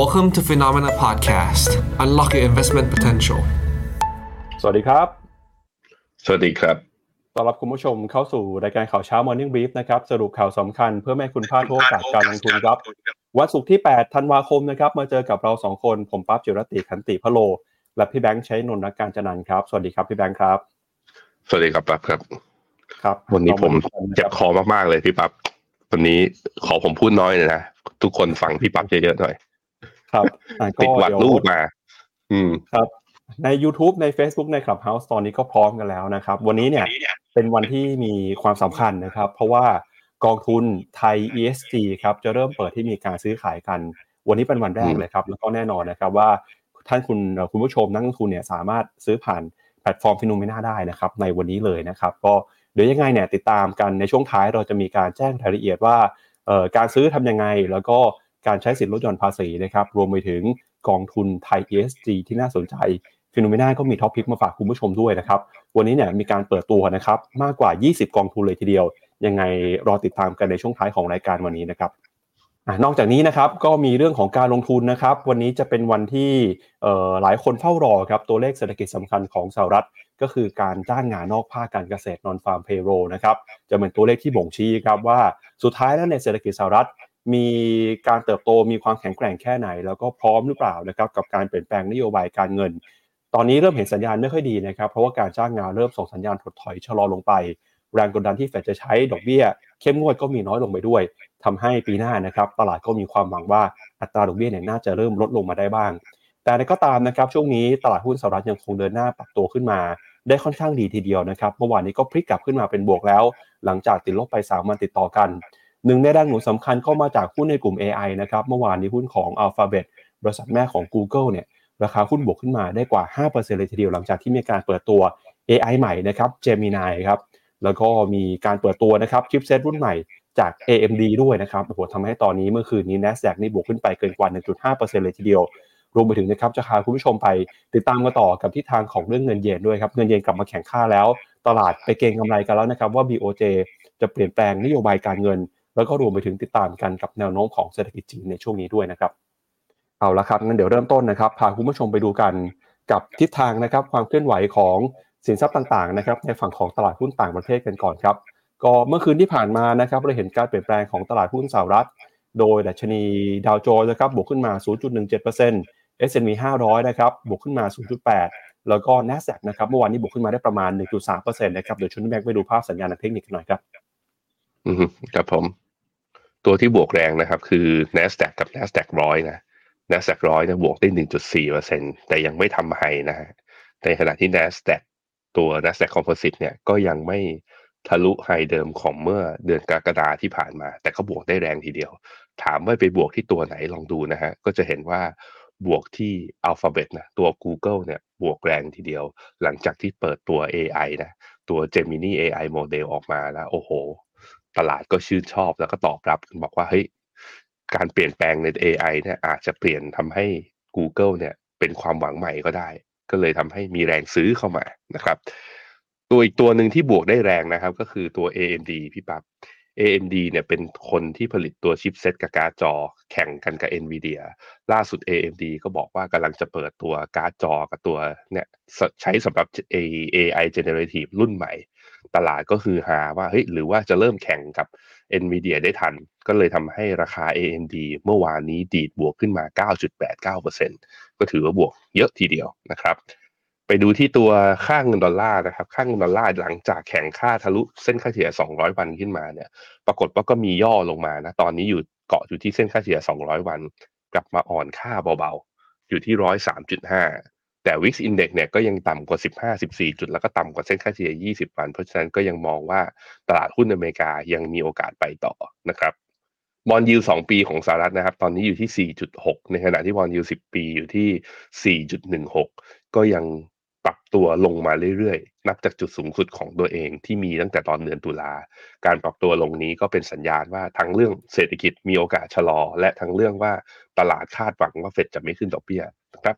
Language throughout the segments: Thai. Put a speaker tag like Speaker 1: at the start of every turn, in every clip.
Speaker 1: Welcome to Phenomena Podcast. Unlock your investment potential.
Speaker 2: สวัสดีครับ
Speaker 3: สวัสดีครับ
Speaker 2: ต้อนรับคุณผู้ชมเข้าสู่รายการข่าวเช้า Morning Brief นะครับ สรุปข่าวสำคัญเพื่อไม่ให้คุณพลาดโอกาสการลงทุนครับ วันศุกร์ที่ 8 ธันวาคมนะครับ มาเจอกับเรา 2 คน ผมปั๊บจิรติขันติพะโล และพี่แบงค์ใช้นนท์นักการจันันท์ครับ สวัสดีครับพี่แบงค์ครับ
Speaker 3: สวัสดีครับปั๊บครับ
Speaker 2: ครับ
Speaker 3: วันนี้ผม
Speaker 2: ราาดูกันนะ
Speaker 3: เจ็บคอมากๆเลยพี่ปั๊บวันนี้ขอผมพูดน้อยหน่อยนะ ทุกคนฟังพี่ปั๊บเยอะๆหน่อย
Speaker 2: ครับอะก็
Speaker 3: ติดหวัด
Speaker 2: เยว
Speaker 3: ลูกมา อืม
Speaker 2: ครับ ใน YouTube ใน Facebook ใน Clubhouse ตอนนี้ก็พร้อมกันแล้วนะครับ วันนี้เนี่ยเป็นวันที่มีความสำคัญนะครับ เพราะว่ากองทุนไทย ESG ครับจะเริ่มเปิดที่มีการซื้อขายกัน วันนี้เป็นวันแรก
Speaker 3: อืม
Speaker 2: เลยครับ แล้วก็แน่นอนนะครับว่าท่านคุณเอ่อคุณผู้ชมนักลงทุนเนี่ยสามารถซื้อผ่านแพลตฟอร์ม FINNOMENA ได้นะครับ ในวันนี้เลยนะครับ ก็เดี๋ยวยังไงเนี่ยติดตามกันในช่วงท้ายเราจะมีการแจ้งรายละเอียดว่าเอ่อการซื้อทำยังไง แล้วก็ การใช้สิทธิลดหย่อนภาษีนะครับรวมไปถึงกองทุนไทย ESG ที่น่าสนใจ FINNOMENA ก็มี top pick มาฝากคุณผู้ชมด้วยนะครับ วันนี้เนี่ยมีการเปิดตัวนะครับมากกว่า 20 กองทุนเลยทีเดียว ยังไงรอติดตามกันในช่วงท้ายของรายการวันนี้นะครับอนอกจากนี้นะครับก็มีเรื่องของการลงทุนนะครับ วันนี้จะเป็นวันที่หลายคนเฝ้ารอครับตัวเลขเศรษฐกิจสำคัญของสหรัฐ ก็คือการจ้างงานนอกภาคการเกษตร non farm payroll นะครับจะเป็นตัวเลขที่บ่งชี้ครับว่าสุดท้ายแล้วในเศรษฐกิจสหรัฐ มีการเติบโตมีความแข็งแกร่งแค่ไหน แล้วก็พร้อมหรือเปล่านะครับกับการเปลี่ยนแปลงนโยบายการเงิน ตอนนี้เริ่มเห็นสัญญาณไม่ค่อยดีนะครับ เพราะว่าการจ้างงานเริ่มส่งสัญญาณถดถอยชะลอลงไป แรงกดดันที่เฟดจะใช้ดอกเบี้ย เข้มงวดก็มีน้อยลงไปด้วยทำให้ปีหน้านะครับตลาดก็มีความหวังว่าอัตราดอกเบี้ยเนี่ยน่าจะเริ่มลดลงมาได้บ้าง แต่ก็ตามนะครับช่วงนี้ตลาดหุ้นสหรัฐยังคงเดินหน้าปรับตัวขึ้นมาได้ค่อนข้างดีทีเดียวนะครับ เมื่อวานนี้ก็พลิกกลับขึ้นมาเป็นบวกแล้ว หลังจากติดลบไป 3 วันติดต่อกัน หนึ่งในแรงหนุนสำคัญก็มาจากหุ้นในกลุ่ม AI นะครับเมื่อวานนี้หุ้นของ Alphabet บริษัทแม่ของ Google เนี่ยราคาหุ้นบวกขึ้นมาได้กว่า 5%เลยทีเดียวหลังจากที่มีการเปิดตัว AI ใหม่นะครับ Gemini ครับแล้วก็มีการเปิดตัวนะครับชิปเซตรุ่นใหม่จาก AMD ด้วยนะครับโอ้โหทำให้ตอนนี้เมื่อคืนนี้ NASDAQ นี่บวกขึ้นไปเกินกว่า 1.5%เลยทีเดียว รวมไปถึงนะครับจะพาคุณผู้ชมไปติดตามกันต่อกับทิศทางของเรื่องเงินเยนด้วยครับเงินเยนกลับมาแข็งค่าแล้ว ตลาดไปเก็งกำไรกันแล้วนะครับว่า BOJ จะเปลี่ยนแปลงนโยบายการเงิน แล้วก็รวมไปถึงติดตามกันกับแนวโน้มของเศรษฐกิจจีนในช่วงนี้ด้วยนะครับ เอาละครับงั้นเดี๋ยวเริ่มต้นนะครับพาคุณผู้ชมไปดูกันกับทิศทางนะครับความเคลื่อนไหวของสินทรัพย์ต่างๆนะครับในฝั่งของตลาดหุ้นต่างประเทศกันก่อนครับก็เมื่อคืนที่ผ่านมานะครับเราเห็นการเปลี่ยนแปลงของตลาดหุ้นสหรัฐ โดยดัชนีดาวโจนส์นะครับบวกขึ้นมา 0.17% S&P 500 นะครับบวกขึ้นมา 0.8 แล้วก็ NASDAQ นะครับเมื่อวานนี้บวกขึ้นมาได้ประมาณ 1.3%นะครับเดี๋ยวชวนแบงค์ไปดูภาพสัญญาณทางเทคนิคหน่อยครับ
Speaker 3: อืมครับผม ตัวที่บวกแรงนะครับ คือ NASDAQ กับ NASDAQ ร้อยนะ NASDAQ ร้อยเนี่ยบวกได้ 1.4%แต่ยังไม่ทำไฮนะฮะในขณะที่ NASDAQ ตัว NASDAQ Composite เนี่ยก็ยังไม่ทะลุไฮเดิมของเมื่อเดือนกรกฎาที่ผ่านมา แต่ก็บวกได้แรงทีเดียว ถามว่าไปบวกที่ตัวไหนลองดูนะฮะ ก็จะเห็นว่าบวกที่ Alphabet นะตัว Google เนี่ยบวกแรงทีเดียว หลังจากที่เปิดตัว AI นะตัว Gemini AI Model ออกมาแล้ว โอ้โห ตลาดก็ชื่นชอบแล้วก็ตอบรับบอกว่าเฮ้ยการเปลี่ยนแปลงใน AI เนี่ยอาจจะเปลี่ยนทำให้ Google เนี่ยเป็นความหวังใหม่ก็ได้ ก็เลยทำให้มีแรงซื้อเข้ามานะครับ ตัวอีกตัวหนึ่งที่บวกได้แรงนะครับ ก็คือตัว AMD พี่ปับ๊บ AMD เนี่ยเป็นคนที่ผลิตตัวชิปเซตกับการ์ดจอแข่งกันกับ NVIDIA ล่าสุด AMD ก็บอกว่ากำลังจะเปิดตัวการ์ดจอกับตัวเนี่ยใช้สำหรับ AI generative รุ่นใหม่ ตลาดก็คือหาว่าเฮ้ยหรือว่าจะเริ่มแข่งกับ NVIDIA ได้ทัน ก็เลยทำให้ราคา AMD เมื่อวานนี้ดีดบวกขึ้นมา 9.89%ก็ถือว่าบวกเยอะทีเดียวนะครับไปดูที่ตัวค่าเงินดอลลาร์นะครับ ค่าเงินดอลลาร์หลังจากแข่งค่าทะลุเส้นค่าเฉลี่ย 200 วันขึ้นมาเนี่ย ปรากฏว่าก็มีย่อลงมานะ ตอนนี้อยู่เกาะอยู่ที่เส้นค่าเฉลี่ย 200 วัน กลับมาอ่อนค่าเบาๆ อยู่ที่ 103.5 แต่ Wix Index เนี่ยก็ยังต่ำกว่า 15 14 จุด แล้วก็ต่ำกว่าเส้นค่าเฉลี่ย 20 วัน เพราะฉะนั้นก็ยังมองว่าตลาดหุ้นอเมริกายังมีโอกาสไปต่อนะครับบอลยูสองปีของสหรัฐนะครับ ตอนนี้อยู่ที่ 4.6 ในขณะที่บอลยู10ปีอยู่ที่ 4.16 ก็ยังปรับตัวลงมาเรื่อยๆ นับจากจุดสูงสุดของตัวเองที่มีตั้งแต่ตอนเดือนตุลา การปรับตัวลงนี้ก็เป็นสัญญาณว่าทั้งเรื่องเศรษฐกิจมีโอกาสชะลอ และทั้งเรื่องว่าตลาดคาดหวังว่าเฟดจะไม่ขึ้นดอกเบี้ยนะครับ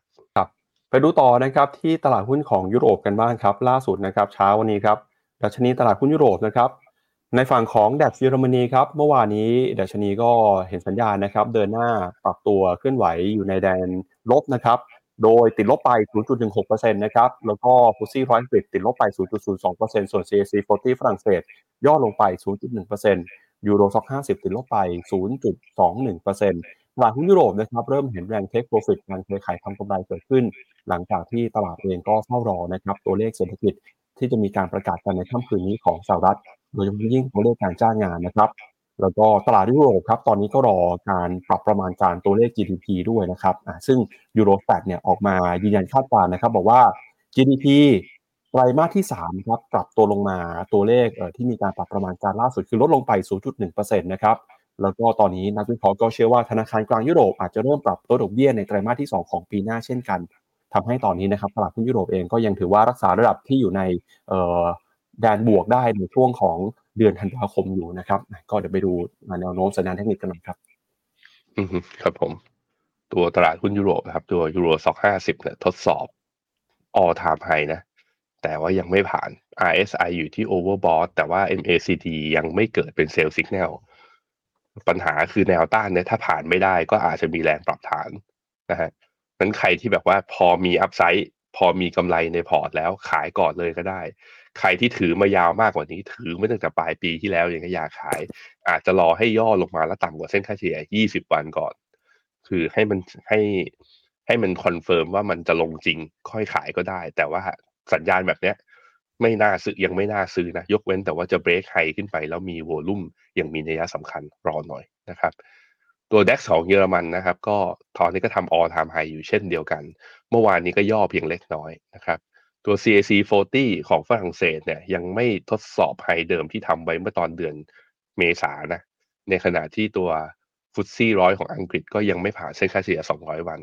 Speaker 2: ไปดูต่อนะครับที่ตลาดหุ้นของยุโรปกันบ้างครับ ล่าสุดนะครับเช้าวันนี้ครับดัชนีตลาดหุ้นยุโรปนะครับในฝั่งของดัชเยอรมนีครับเมื่อวานนี้ดัชนีก็เห็นสัญญาณนะครับ เดินหน้าปรับตัวเคลื่อนไหวอยู่ในแดนลบนะครับโดยติดลบไป 0.16%นะครับแล้วก็ฟุตซี่ร้อยอังกฤษติดลบไป 0.02%ส่วน CAC 40ฝรั่งเศสย่อลงไป 0.1%ยูโรซ็อก50 ติดลบไป 0.21% ตลาดหุ้นยุโรปนะครับเริ่มเห็นแรงเทคโปรฟิตการเทขายทำกำไรเกิดขึ้น หลังจากที่ตลาดเองก็เฝ้ารอนะครับตัวเลขเศรษฐกิจที่จะมีการประกาศกันในค่ำคืนนี้ของสหรัฐ โดยเฉพาะยิ่งตัวเลขการจ้างงานนะครับ แล้วก็ตลาดยุโรปครับตอนนี้ก็รอการปรับประมาณการตัวเลข GDP ด้วยนะครับซึ่งยูโรแปดเนี่ยออกมายืนยันคาดการณ์นะครับ บอกว่า GDP ไตรมาสที่3ครับปรับตัวลงมาตัวเลขที่มีการปรับประมาณการล่าสุดคือลดลงไป 0.1%นะครับ แล้วก็ตอนนี้นักวิเคราะห์ก็เชื่อว่าธนาคารกลางยุโรปอาจจะเริ่มปรับตัวดอกเบี้ยในไตรมาสที่ 2 ของปีหน้าเช่นกันทำให้ตอนนี้นะครับตลาดหุ้นยุโรปเองก็ยังถือว่ารักษาระดับที่อยู่ในแดนบวกได้ในช่วงของเดือนธันวาคมอยู่นะครับ ก็เดี๋ยวไปดูแนวโน้มสัญญาณเทคนิคกันหน่อยครับ
Speaker 3: อืมครับผม ตัวตลาดหุ้นยุโรปนะครับ ตัวยูโรซ็อกห้าสิบเนี่ยทดสอบ all time high นะ แต่ว่ายังไม่ผ่าน RSI อยู่ที่ overbought แต่ว่า MACD ยังไม่เกิดเป็นเซลล์สัญญาณ ปัญหาคือแนวต้านเนี่ยถ้าผ่านไม่ได้ก็อาจจะมีแรงปรับฐานนะฮะนั้นใครที่แบบว่าพอมี upside พอมีกำไรในพอร์ตแล้วขายก่อนเลยก็ได้ ใครที่ถือมายาวมากกว่านี้ ถือมาตั้งแต่ปลายปีที่แล้วยังก็อยากขาย อาจจะรอให้ย่อลงมาแล้วต่ำกว่าเส้นค่าเฉลี่ย 20 วันก่อน คือให้มันให้ให้มัน confirm ว่ามันจะลงจริงค่อยขายก็ได้ แต่ว่าสัญญาณแบบเนี้ย ไม่น่าซื้อยังไม่น่าซื้อนะ ยกเว้นแต่ว่าจะ break high ขึ้นไปแล้วมี volume อย่างมีนัยสำคัญรอหน่อยนะครับ ตัว DAX ของเยอรมันนะครับ ก็ตอนนี้ก็ทำ all time high อยู่เช่นเดียวกัน เมื่อวานนี้ก็ย่อเพียงเล็กน้อยนะครับตัว CAC 40 ของฝรั่งเศสเนี่ยยังไม่ทดสอบไฮเดิมที่ทำไว้เมื่อตอนเดือนเมษานะ ในขณะที่ตัวฟุตซี่ร้อยของอังกฤษก็ยังไม่ผ่านเส้นค่าเฉลี่ย 200 วัน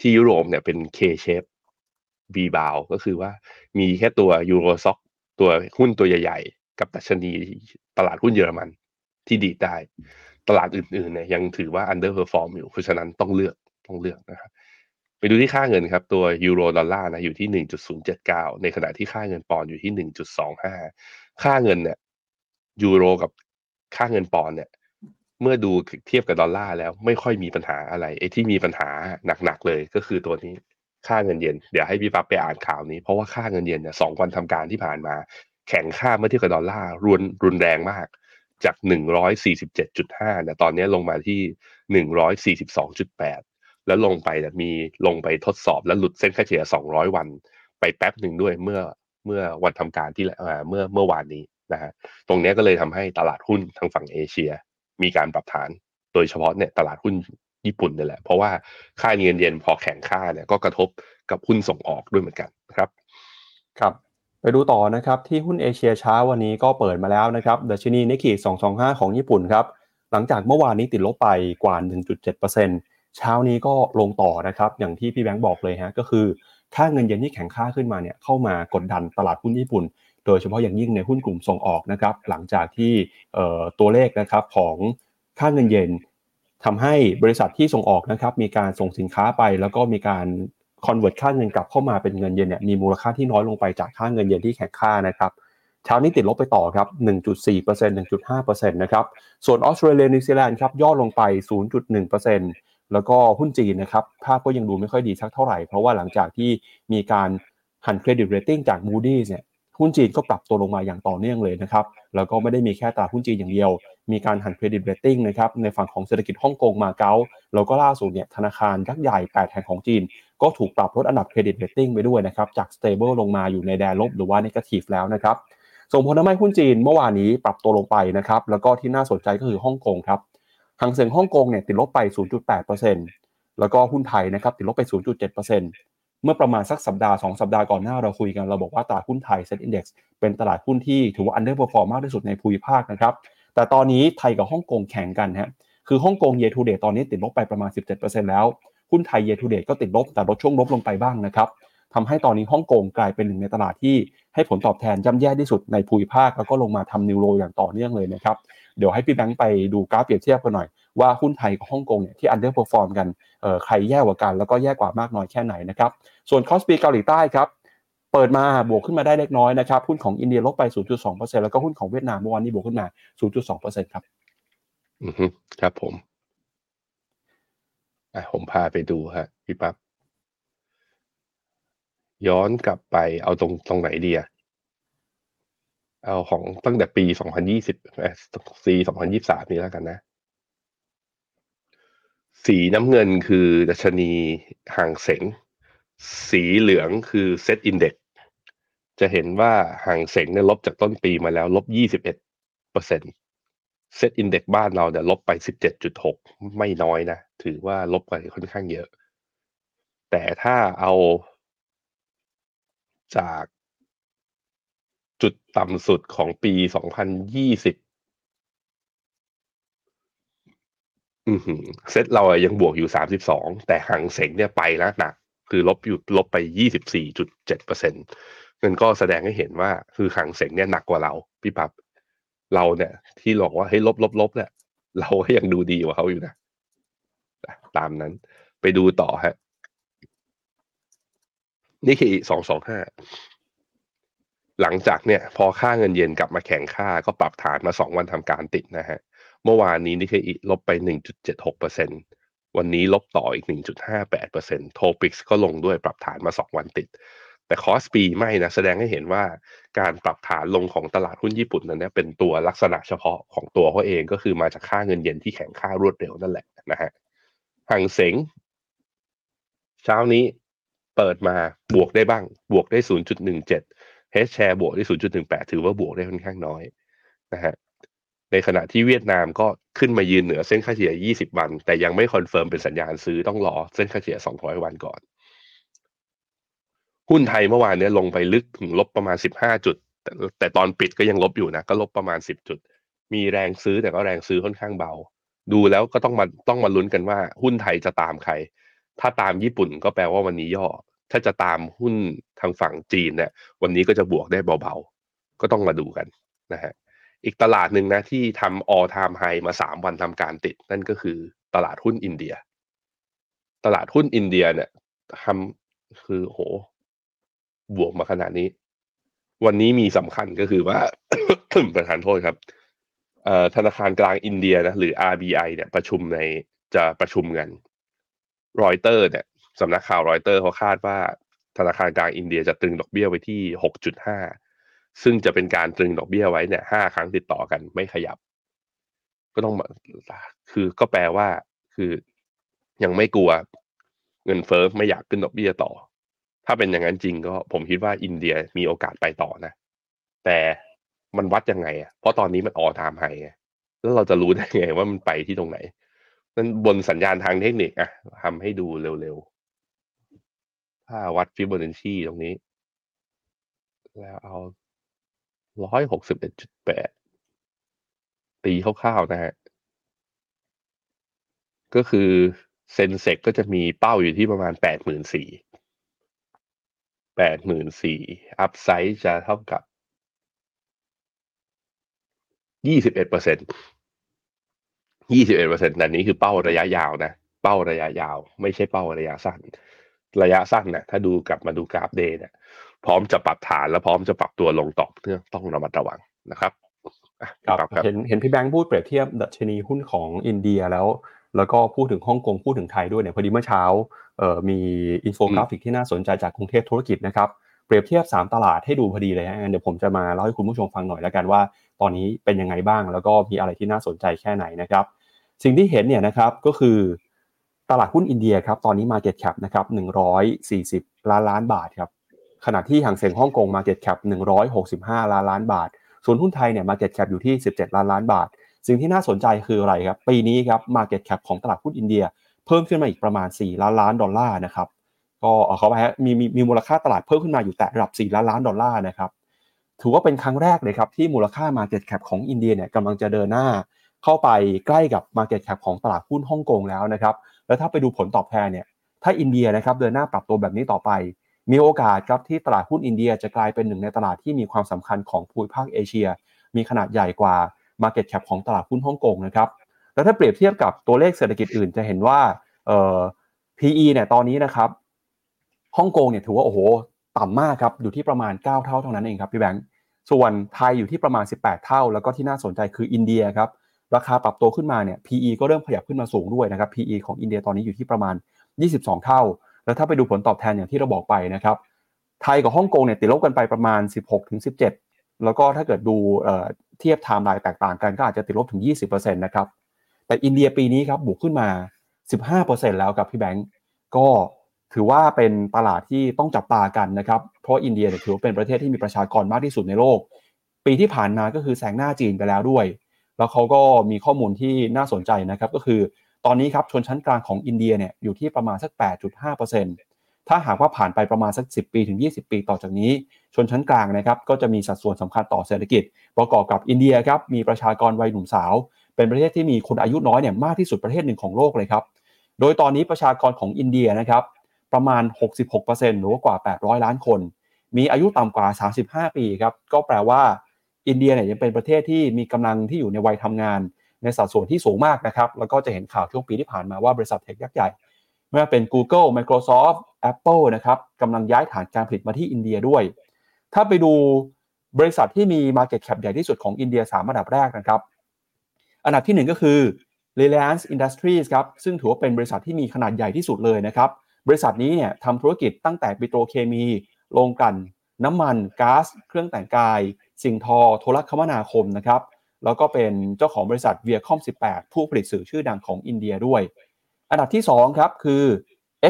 Speaker 3: ที่ยุโรปเนี่ยเป็น K shape V b o w ก็คือว่ามีแค่ตัวยูโรซ็อกตัวหุ้นตัวใหญ่ ๆ กับดัชนีตลาดหุ้นเยอรมันที่ดีได้ ตลาดอื่นๆเนี่ยยังถือว่า underperform อยู่ เพราะฉะนั้นต้องเลือกต้องเลือกนะครับไปดูที่ค่าเงินครับ ตัวยูโรดอลลาร์นะอยู่ที่ 1.079 ในขณะที่ค่าเงินปอนด์อยู่ที่ 1.25 ค่าเงินเนี่ยยูโรกับค่าเงินปอนด์เนี่ย เมื่อดูเทียบกับดอลลาร์แล้วไม่ค่อยมีปัญหาอะไรไอ้ที่มีปัญหาหนักๆเลยก็คือตัวนี้ ค่าเงินเยนเดี๋ยวให้พี่ปั๊บไปอ่านข่าวนี้ เพราะว่าค่าเงินเยนเนี่ยสองวันทำการที่ผ่านมา แข็งค่าเมื่อเทียบกับดอลลาร์รุนรุนแรงมาก จาก 147.5เนี่ยตอนนี้ลงมาที่ 142.8 แล้วลงไปแต่มีลงไปทดสอบแล้วหลุดเส้นค่าเฉลี่ย 200 วัน ไปแป๊บหนึ่งด้วยเมื่อเมื่อวันทำการที่เมื่อเมื่อวานนี้นะฮะตรงนี้ก็เลยทำให้ตลาดหุ้นทางฝั่งเอเชีย มีการปรับฐาน โดยเฉพาะเนี่ยตลาดหุ้น ญี่ปุ่นนี่แหละ เพราะว่าค่าเงินเยนพอแข็งค่าเนี่ยก็กระทบกับหุ้นส่งออกด้วยเหมือนกันครับ
Speaker 2: ครับ ไปดูต่อนะครับที่หุ้นเอเชียเช้าวันนี้ก็เปิดมาแล้วนะครับดัชนีนิกเกิ225 ของญี่ปุ่นครับ หลังจากเมื่อวานนี้ติดลบไปกว่า 1.7%เช้านี้ก็ลงต่อนะครับ อย่างที่พี่แบงค์บอกเลยฮะก็คือค่าเงินเยนที่แข็งค่าขึ้นมาเนี่ยเข้ามากดดันตลาดหุ้นญี่ปุ่น โดยเฉพาะอย่างยิ่งในหุ้นกลุ่มส่งออกนะครับ หลังจากที่ตัวเลขนะครับของค่าเงินเยน ทำให้บริษัทที่ส่งออกนะครับมีการส่งสินค้าไป แล้วก็มีการ convert ค่าเงินกลับเข้ามาเป็นเงินเยนเนี่ยมีมูลค่าที่น้อยลงไปจากค่าเงินเยนที่แข็งค่านะครับเช้านี้ติดลบไปต่อครับ 1.4% 1.5%นะครับ ส่วนออสเตรเลียนิวซีแลนด์ครับย่อลงไป 0.1%แล้วก็หุ้นจีนนะครับภาพก็ยังดูไม่ค่อยดีสักเท่าไหร่ เพราะว่าหลังจากที่มีการหั่น credit rating จาก Moody's เนี่ย หุ้นจีนก็ปรับตัวลงมาอย่างต่อเนื่องเลยนะครับ แล้วก็ไม่ได้มีแค่ตลาดหุ้นจีนอย่างเดียว มีการหั่น credit rating นะครับในฝั่งของเศรษฐกิจฮ่องกงมาเก๊าแล้วก็ล่าสุดเนี่ยธนาคารยักษ์ใหญ่ 8 แห่งของจีน ก็ถูกปรับลดอันดับ credit rating ไปด้วยนะครับจาก stable ลลงมาอยู่ในแดนลบหรือว่า negative แล้วนะครับส่งผลทำให้หุ้นจีนเมื่อวานนี้ปรับตัวลงไปนะครับแล้วก็ที่น่าสนใจก็คือฮ่องกงครับฮั่งเส็งฮ่องกงเนี่ยติดลบไป 0.8%แล้วก็หุ้นไทยนะครับติดลบไป 0.7% เมื่อประมาณสักสัปดาห์ 2 สัปดาห์ก่อนหน้าเราคุยกัน เราบอกว่าตลาดหุ้นไทยเซ็ตอินดี x เป็นตลาดหุ้นที่ถือว่า underperform มากที่สุดในภูมิภาคนะครับ แต่ตอนนี้ไทยกับฮ่องกงแข่งกันฮะ คือฮ่องกง year to date ตอนนี้ติดลบไปประมาณ 17%แล้ว หุ้นไทย year to date ก็ติดลบ แต่ลดช่วงลบลงไปบ้างนะครับทำให้ตอนนี้ฮ่องกงกลายเป็นหนึ่งในตลาดที่ให้ผลตอบแทนย่ำแย่ที่สุดในภูมิภาค แล้วก็ลงมาทำ new low อย่างต่อเนื่องเลยนะครับ เดี๋ยวให้พี่แบงค์ไปดูกราฟเปรียบเทียบกันหน่อย ว่าหุ้นไทยกับฮ่องกงเนี่ยที่ underperform กันใครแย่กว่ากันแล้วก็แย่กว่ามากน้อยแค่ไหนนะครับส่วนคอสปีเกาหลีใต้ครับเปิดมาบวกขึ้นมาได้เล็กน้อยนะครับหุ้นของอินเดียลบไป 0.2%แล้วก็หุ้นของเวียดนามเมื่อวานนี้บวกขึ้นมา 0.2%ครับ
Speaker 3: อือฮึครับผมอะผมพาไปดูฮะพี่ปั๊บย้อนกลับไปเอาตรงตรงไหนดีอะเอาของตั้งแต่ปีสองพันยี่สิบเอ่อปีสองพันยี่สามนี้แล้วกันนะ สีน้ำเงินคือดัชนีฮั่งเส็ง สีเหลืองคือ SET Index จะเห็นว่าฮั่งเส็งเนี่ยลบจากต้นปีมาแล้วลบยี่สิบเอ็ดเปอร์เซ็นต์ SET Index บ้านเราเนี่ยลบไปสิบเจ็ดจุดหกไม่น้อยนะ ถือว่าลบไปค่อนข้างเยอะ แต่ถ้าเอาจากจุดต่ำสุดของปี 2020 เซตเราอะยังบวกอยู่สามสิบสองแต่หังเสงเนี่ยไปแล้วหนัก คือลบอยู่ลบไปยี่สิบสี่จุดเจ็ดเปอร์เซ็นต์มันก็แสดงให้เห็นว่าคือหังเสงเนี่ยหนักกว่าเราพี่ปับ๊บเราเนี่ย ที่บอกว่าเฮ้ยลบลบลบเนี่ยเราก็ยังดูดีกว่าเขาอยู่นะตามนั้น ไปดูต่อฮะนี่คือสองสองห้าหลังจากเนี่ย พอค่าเงินเยนกลับมาแข็งค่าก็ปรับฐานมาสองวันทำการติดนะฮะ เมื่อวานนี้นี่คือลบไปหนึ่งจุดเจ็ดหกเปอร์เซ็นต์วันนี้ลบต่ออีกหนึ่งจุดห้าแปดเปอร์เซ็นต์ TOPIX ก็ลงด้วยปรับฐานมาสองวันติด แต่ KOSPI ไม่นะ แสดงให้เห็นว่าการปรับฐานลงของตลาดหุ้นญี่ปุ่นนั้นเป็นตัวลักษณะเฉพาะของตัวเขาเองก็คือมาจากค่าเงินเยนที่แข็งค่ารวดเร็วนั่นแหละนะฮะฮั่งเส็งเช้านี้เปิดมาบวกได้บ้าง บวกได้ 0.17 H-Share บวกได้ 0.18 ถือว่าบวกได้ค่อนข้างน้อยนะฮะ ในขณะที่เวียดนามก็ขึ้นมายืนเหนือเส้นค่าเฉลี่ย 20 วัน แต่ยังไม่ confirm เป็นสัญญาณซื้อต้องรอเส้นค่าเฉลี่ย 200 วันก่อน หุ้นไทยเมื่อวานนี้ลงไปลึกถึงลบประมาณ 15 จุด แต่แต่ตอนปิดก็ยังลบอยู่นะ ก็ลบประมาณ 10 จุด มีแรงซื้อแต่ก็แรงซื้อค่อนข้างเบา ดูแล้วก็ต้องมาต้องมาลุ้นกันว่า หุ้นไทยจะตามใคร ถ้าตามญี่ปุ่นก็แปลว่าวันนี้ย่อ ถ้าจะตามหุ้นทางฝั่งจีนเนี่ยวันนี้ก็จะบวกได้เบาๆ ก็ต้องมาดูกันนะฮะ อีกตลาดหนึ่งนะที่ทำ all time high มาสามวันทำการติด นั่นก็คือตลาดหุ้นอินเดีย ตลาดหุ้นอินเดียเนี่ยทำคือโห บวกมาขนาดนี้ วันนี้มีสำคัญก็คือว่าประธานโทษครับธนาคารกลางอินเดียนะหรือ RBI เนี่ยประชุมในจะประชุมกันรอยเตอร์เนี่ยสำนักข่าวรอยเตอร์เขาคาดว่าธนาคารกลางอินเดียจะตรึงดอกเบี้ยไว้ที่6.5 ซึ่งจะเป็นการตรึงดอกเบี้ยไว้เนี่ยห้าครั้งติดต่อกันไม่ขยับ ก็ต้องคือก็แปลว่า คือยังไม่กลัวเงินเฟ้อไม่อยากขึ้นดอกเบี้ยต่อ ถ้าเป็นอย่างนั้นจริงก็ผมคิดว่าอินเดียมีโอกาสไปต่อนะ แต่มันวัดยังไงอะเพราะตอนนี้มัน all-time highแล้วเราจะรู้ได้ไงว่ามันไปที่ตรงไหนนั่นบนสัญญาณทางเทคนิคอะทำให้ดูเร็วๆ ถ้าวัดฟิโบนัชชีตรงนี้ แล้วเอา ร้อยหกสิบเอ็ดจุดแปดตีคร่าวๆนะฮะ ก็คือ Sensex ก็จะมีเป้าอยู่ที่ประมาณแปดหมื่นสี่แปดหมื่นสี่ upside จะเท่ากับยี่สิบเอ็ดเปอร์เซ็นต์ยี่สิบเอ็ดเปอร์เซ็นต์แต่นี้คือเป้าระยะยาวนะ เป้าระยะยาว ไม่ใช่เป้าระยะสั้น ระยะสั้นเนี่ยถ้าดูกลับมาดูกราฟ day เนี่ย พร้อมจะปรับฐานและพร้อมจะปรับตัวลงต่อเพื่อต้องระมัดระวังนะครับ
Speaker 2: ครับเห็นเห็นพี่แบงค์พูดเปรียบเทียบดัชนีหุ้นของอินเดียแล้ว แล้วก็พูดถึงฮ่องกงพูดถึงไทยด้วยเนี่ยพอดีเมื่อเช้าเอ่อมีอินโฟกราฟิกที่น่าสนใจจากกรุงเทพธุรกิจนะครับเปรียบเทียบ 3 ตลาดให้ดูพอดีเลยฮะเดี๋ยวผมจะมาเล่าให้คุณผู้ชมฟังหน่อยแล้วกันว่า ตอนนี้เป็นยังไงบ้าง แล้วก็มีอะไรที่น่าสนใจแค่ไหนนะครับ สิ่งที่เห็นเนี่ยนะครับก็คือตลาดหุ้นอินเดียครับตอนนี้ Market Cap นะครับ140 ล้านล้านบาทครับ ขณะที่หางเสียงฮ่องกง Market Cap 165 ล้านล้านบาท ส่วนหุ้นไทยเนี่ย Market Cap อยู่ที่ 17 ล้านล้านบาท สิ่งที่น่าสนใจคืออะไรครับ ปีนี้ครับ Market Cap ของตลาดหุ้นอินเดีย เพิ่มขึ้นมาอีกประมาณ 4 ล้านล้านดอลลาร์นะครับ ก็เขาไปฮะมีมีมีมูลค่าตลาดเพิ่มขึ้นมาอยู่แต่ระดับ 4 ล้านล้านดอลลาร์นะครับ ถือว่าเป็นครั้งแรกเลยครับที่มูลค่า Market Cap ของอินเดียเนี่ยกำลังจะเดินหน้า เข้าไปใกล้กับ Market Cap ของตลาดหุ้นฮ่องกงแล้วนะครับ แล้วถ้าไปดูผลตอบแทนเนี่ย ถ้าอินเดียนะครับเดินหน้าปรับตัวแบบนี้ต่อไป มีโอกาสครับที่ตลาดหุ้นอินเดียจะกลายเป็นหนึ่งในตลาดที่มีความสำคัญของภูมิภาคเอเชีย มีขนาดใหญ่กว่า Market Cap ของตลาดหุ้นฮ่องกงนะครับแล้วถ้าเปรียบเทียบกับตัวเลขเศรษฐกิจอื่นจะเห็นว่าเอ่อ PE เนี่ยตอนนี้นะครับฮ่องกงเนี่ยถือว่าโอ้โหต่ำมากครับอยู่ที่ประมาณ 9 เท่าเท่านั้นเองครับพี่แบงค์ส่วนไทยอยู่ที่ประมาณ 18 เท่า แล้วก็ที่น่าสนใจคืออินเดียครับราคาปรับตัวขึ้นมาเนี่ย PE ก็เริ่มขยับขึ้นมาสูงด้วยนะครับ PE ของอินเดียตอนนี้อยู่ที่ประมาณ 22 เท่า แล้วถ้าไปดูผลตอบแทนอย่างที่เราบอกไปนะครับ ไทยกับฮ่องกงเนี่ยติดลบกันไปประมาณ 16-17 แล้วก็ถ้าเกิดดูเทียบไทม์ไลน์แตกต่างกันก็อาจจะติดลบถึง 20%นะครับ แต่อินเดียปีนี้ครับบวกขึ้นมา 15%แล้วกับพี่แบงก์ก็ถือว่าเป็นตลาดที่ต้องจับตากันนะครับ เพราะอินเดียถือว่าเป็นประเทศที่มีประชากรมากที่สุดในโลก ปีที่ผ่านมาก็คือแซงหน้าจีนไปแล้วด้วย แล้วเขาก็มีข้อมูลที่น่าสนใจนะครับ ก็คือ ตอนนี้ครับชนชั้นกลางของอินเดียเนี่ยอยู่ที่ประมาณสัก 8.5%ถ้าหากว่าผ่านไปประมาณสัก 10 ปีถึง 20 ปีต่อจากนี้ ชนชั้นกลางนะครับก็จะมีสัดส่วนสำคัญต่อเศรษฐกิจ ประกอบกับอินเดียครับมีประชากรวัยหนุ่มสาว เป็นประเทศที่มีคนอายุน้อยเนี่ยมากที่สุดประเทศหนึ่งของโลกเลยครับ โดยตอนนี้ประชากรของอินเดียนะครับประมาณ 66%หรือว่ากว่า 800 ล้านคน มีอายุต่ำกว่า 35 ปีครับก็แปลว่าอินเดียเนี่ยยังเป็นประเทศที่มีกำลังที่อยู่ในวัยทำงาน ในสัดส่วนที่สูงมากนะครับ แล้วก็จะเห็นข่าวช่วงปีที่ผ่านมาว่าบริษัทเทคยักษ์ใหญ่ไม่ว่าเป็น Google Microsoft Apple นะครับกำลังย้ายฐานการผลิตมาที่อินเดียด้วย ถ้าไปดูบริษัทที่มี Market Cap ใหญ่ที่สุดของอินเดีย 3 อันดับแรกนะครับ อันดับที่ 1 ก็คือ Reliance Industries ครับ ซึ่งถือว่าเป็นบริษัทที่มีขนาดใหญ่ที่สุดเลยนะครับ บริษัทนี้เนี่ยทำธุรกิจตั้งแต่ปิโตรเคมีโรงกลั่น น้ำมันก๊าซเครื่องแต่งกาย สิ่งทอ โทรคมนาคมนะครับ แล้วก็เป็นเจ้าของบริษัทเวียคอม 18 ผู้ผลิตสื่อชื่อดังของอินเดียด้วย อันดับที่ 2 ครับ คือ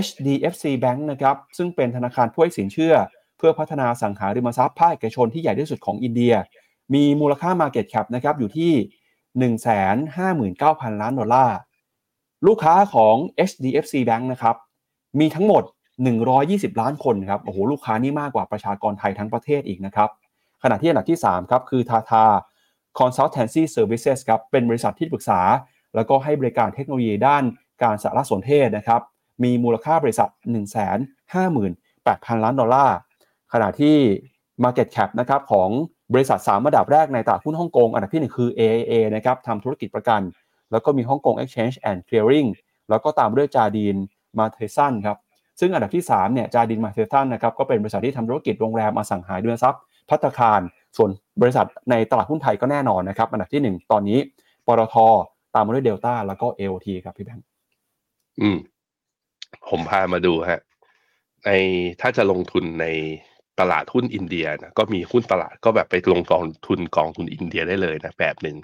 Speaker 2: HDFC Bank นะครับ ซึ่งเป็นธนาคารผู้ให้สินเชื่อ เพื่อพัฒนาสังหาริมทรัพย์ภาคเอกชนที่ใหญ่ที่สุดของอินเดีย มีมูลค่า Market Cap นะครับอยู่ที่ 159,000 ล้านดอลลาร์ ลูกค้าของ HDFC Bank นะครับ มีทั้งหมด 120 ล้านคนครับ โอ้โห ลูกค้านี่มากกว่าประชากรไทยทั้งประเทศอีกนะครับ ขณะที่อันดับที่ 3 ครับ คือทาทา Consultancy Services ครับเป็นบริษัทที่ปรึกษา แล้วก็ให้บริการเทคโนโลยีด้านการสารสนเทศนะครับมีมูลค่าบริษัท 158,000 ล้านดอลลาร์ขณะที่ Market Cap นะครับของบริษัท 3 ระดับแรกในตลาดหุ้นฮ่องกงอันดับที่ 1 คือ AIA นะครับทำธุรกิจประกัน แล้วก็มี Hong Kong Exchange and Clearing แล้วก็ตามด้วย Jardine Matheson ครับซึ่งอันดับที่3เนี่ย Jardine Matheson นะครับก็เป็นบริษัทที่ทำธุรกิจโรงแรมอสังหาริมทรัพย์ ภัตตาคาร ส่วนบริษัทในตลาดหุ้นไทยก็แน่นอนนะครับอันดับที่ 1 ตอนนี้ปตทตามมาด้วยเดลต้าแล้วก็ AOT ครับพี่แบงค์
Speaker 3: อืม ผมพามาดูฮะในถ้าจะลงทุนในตลาดหุ้นอินเดียนะก็มีหุ้นตลาดก็แบบไปลงกองทุนกองทุนอินเดียได้เลยนะแบบหนึ่ง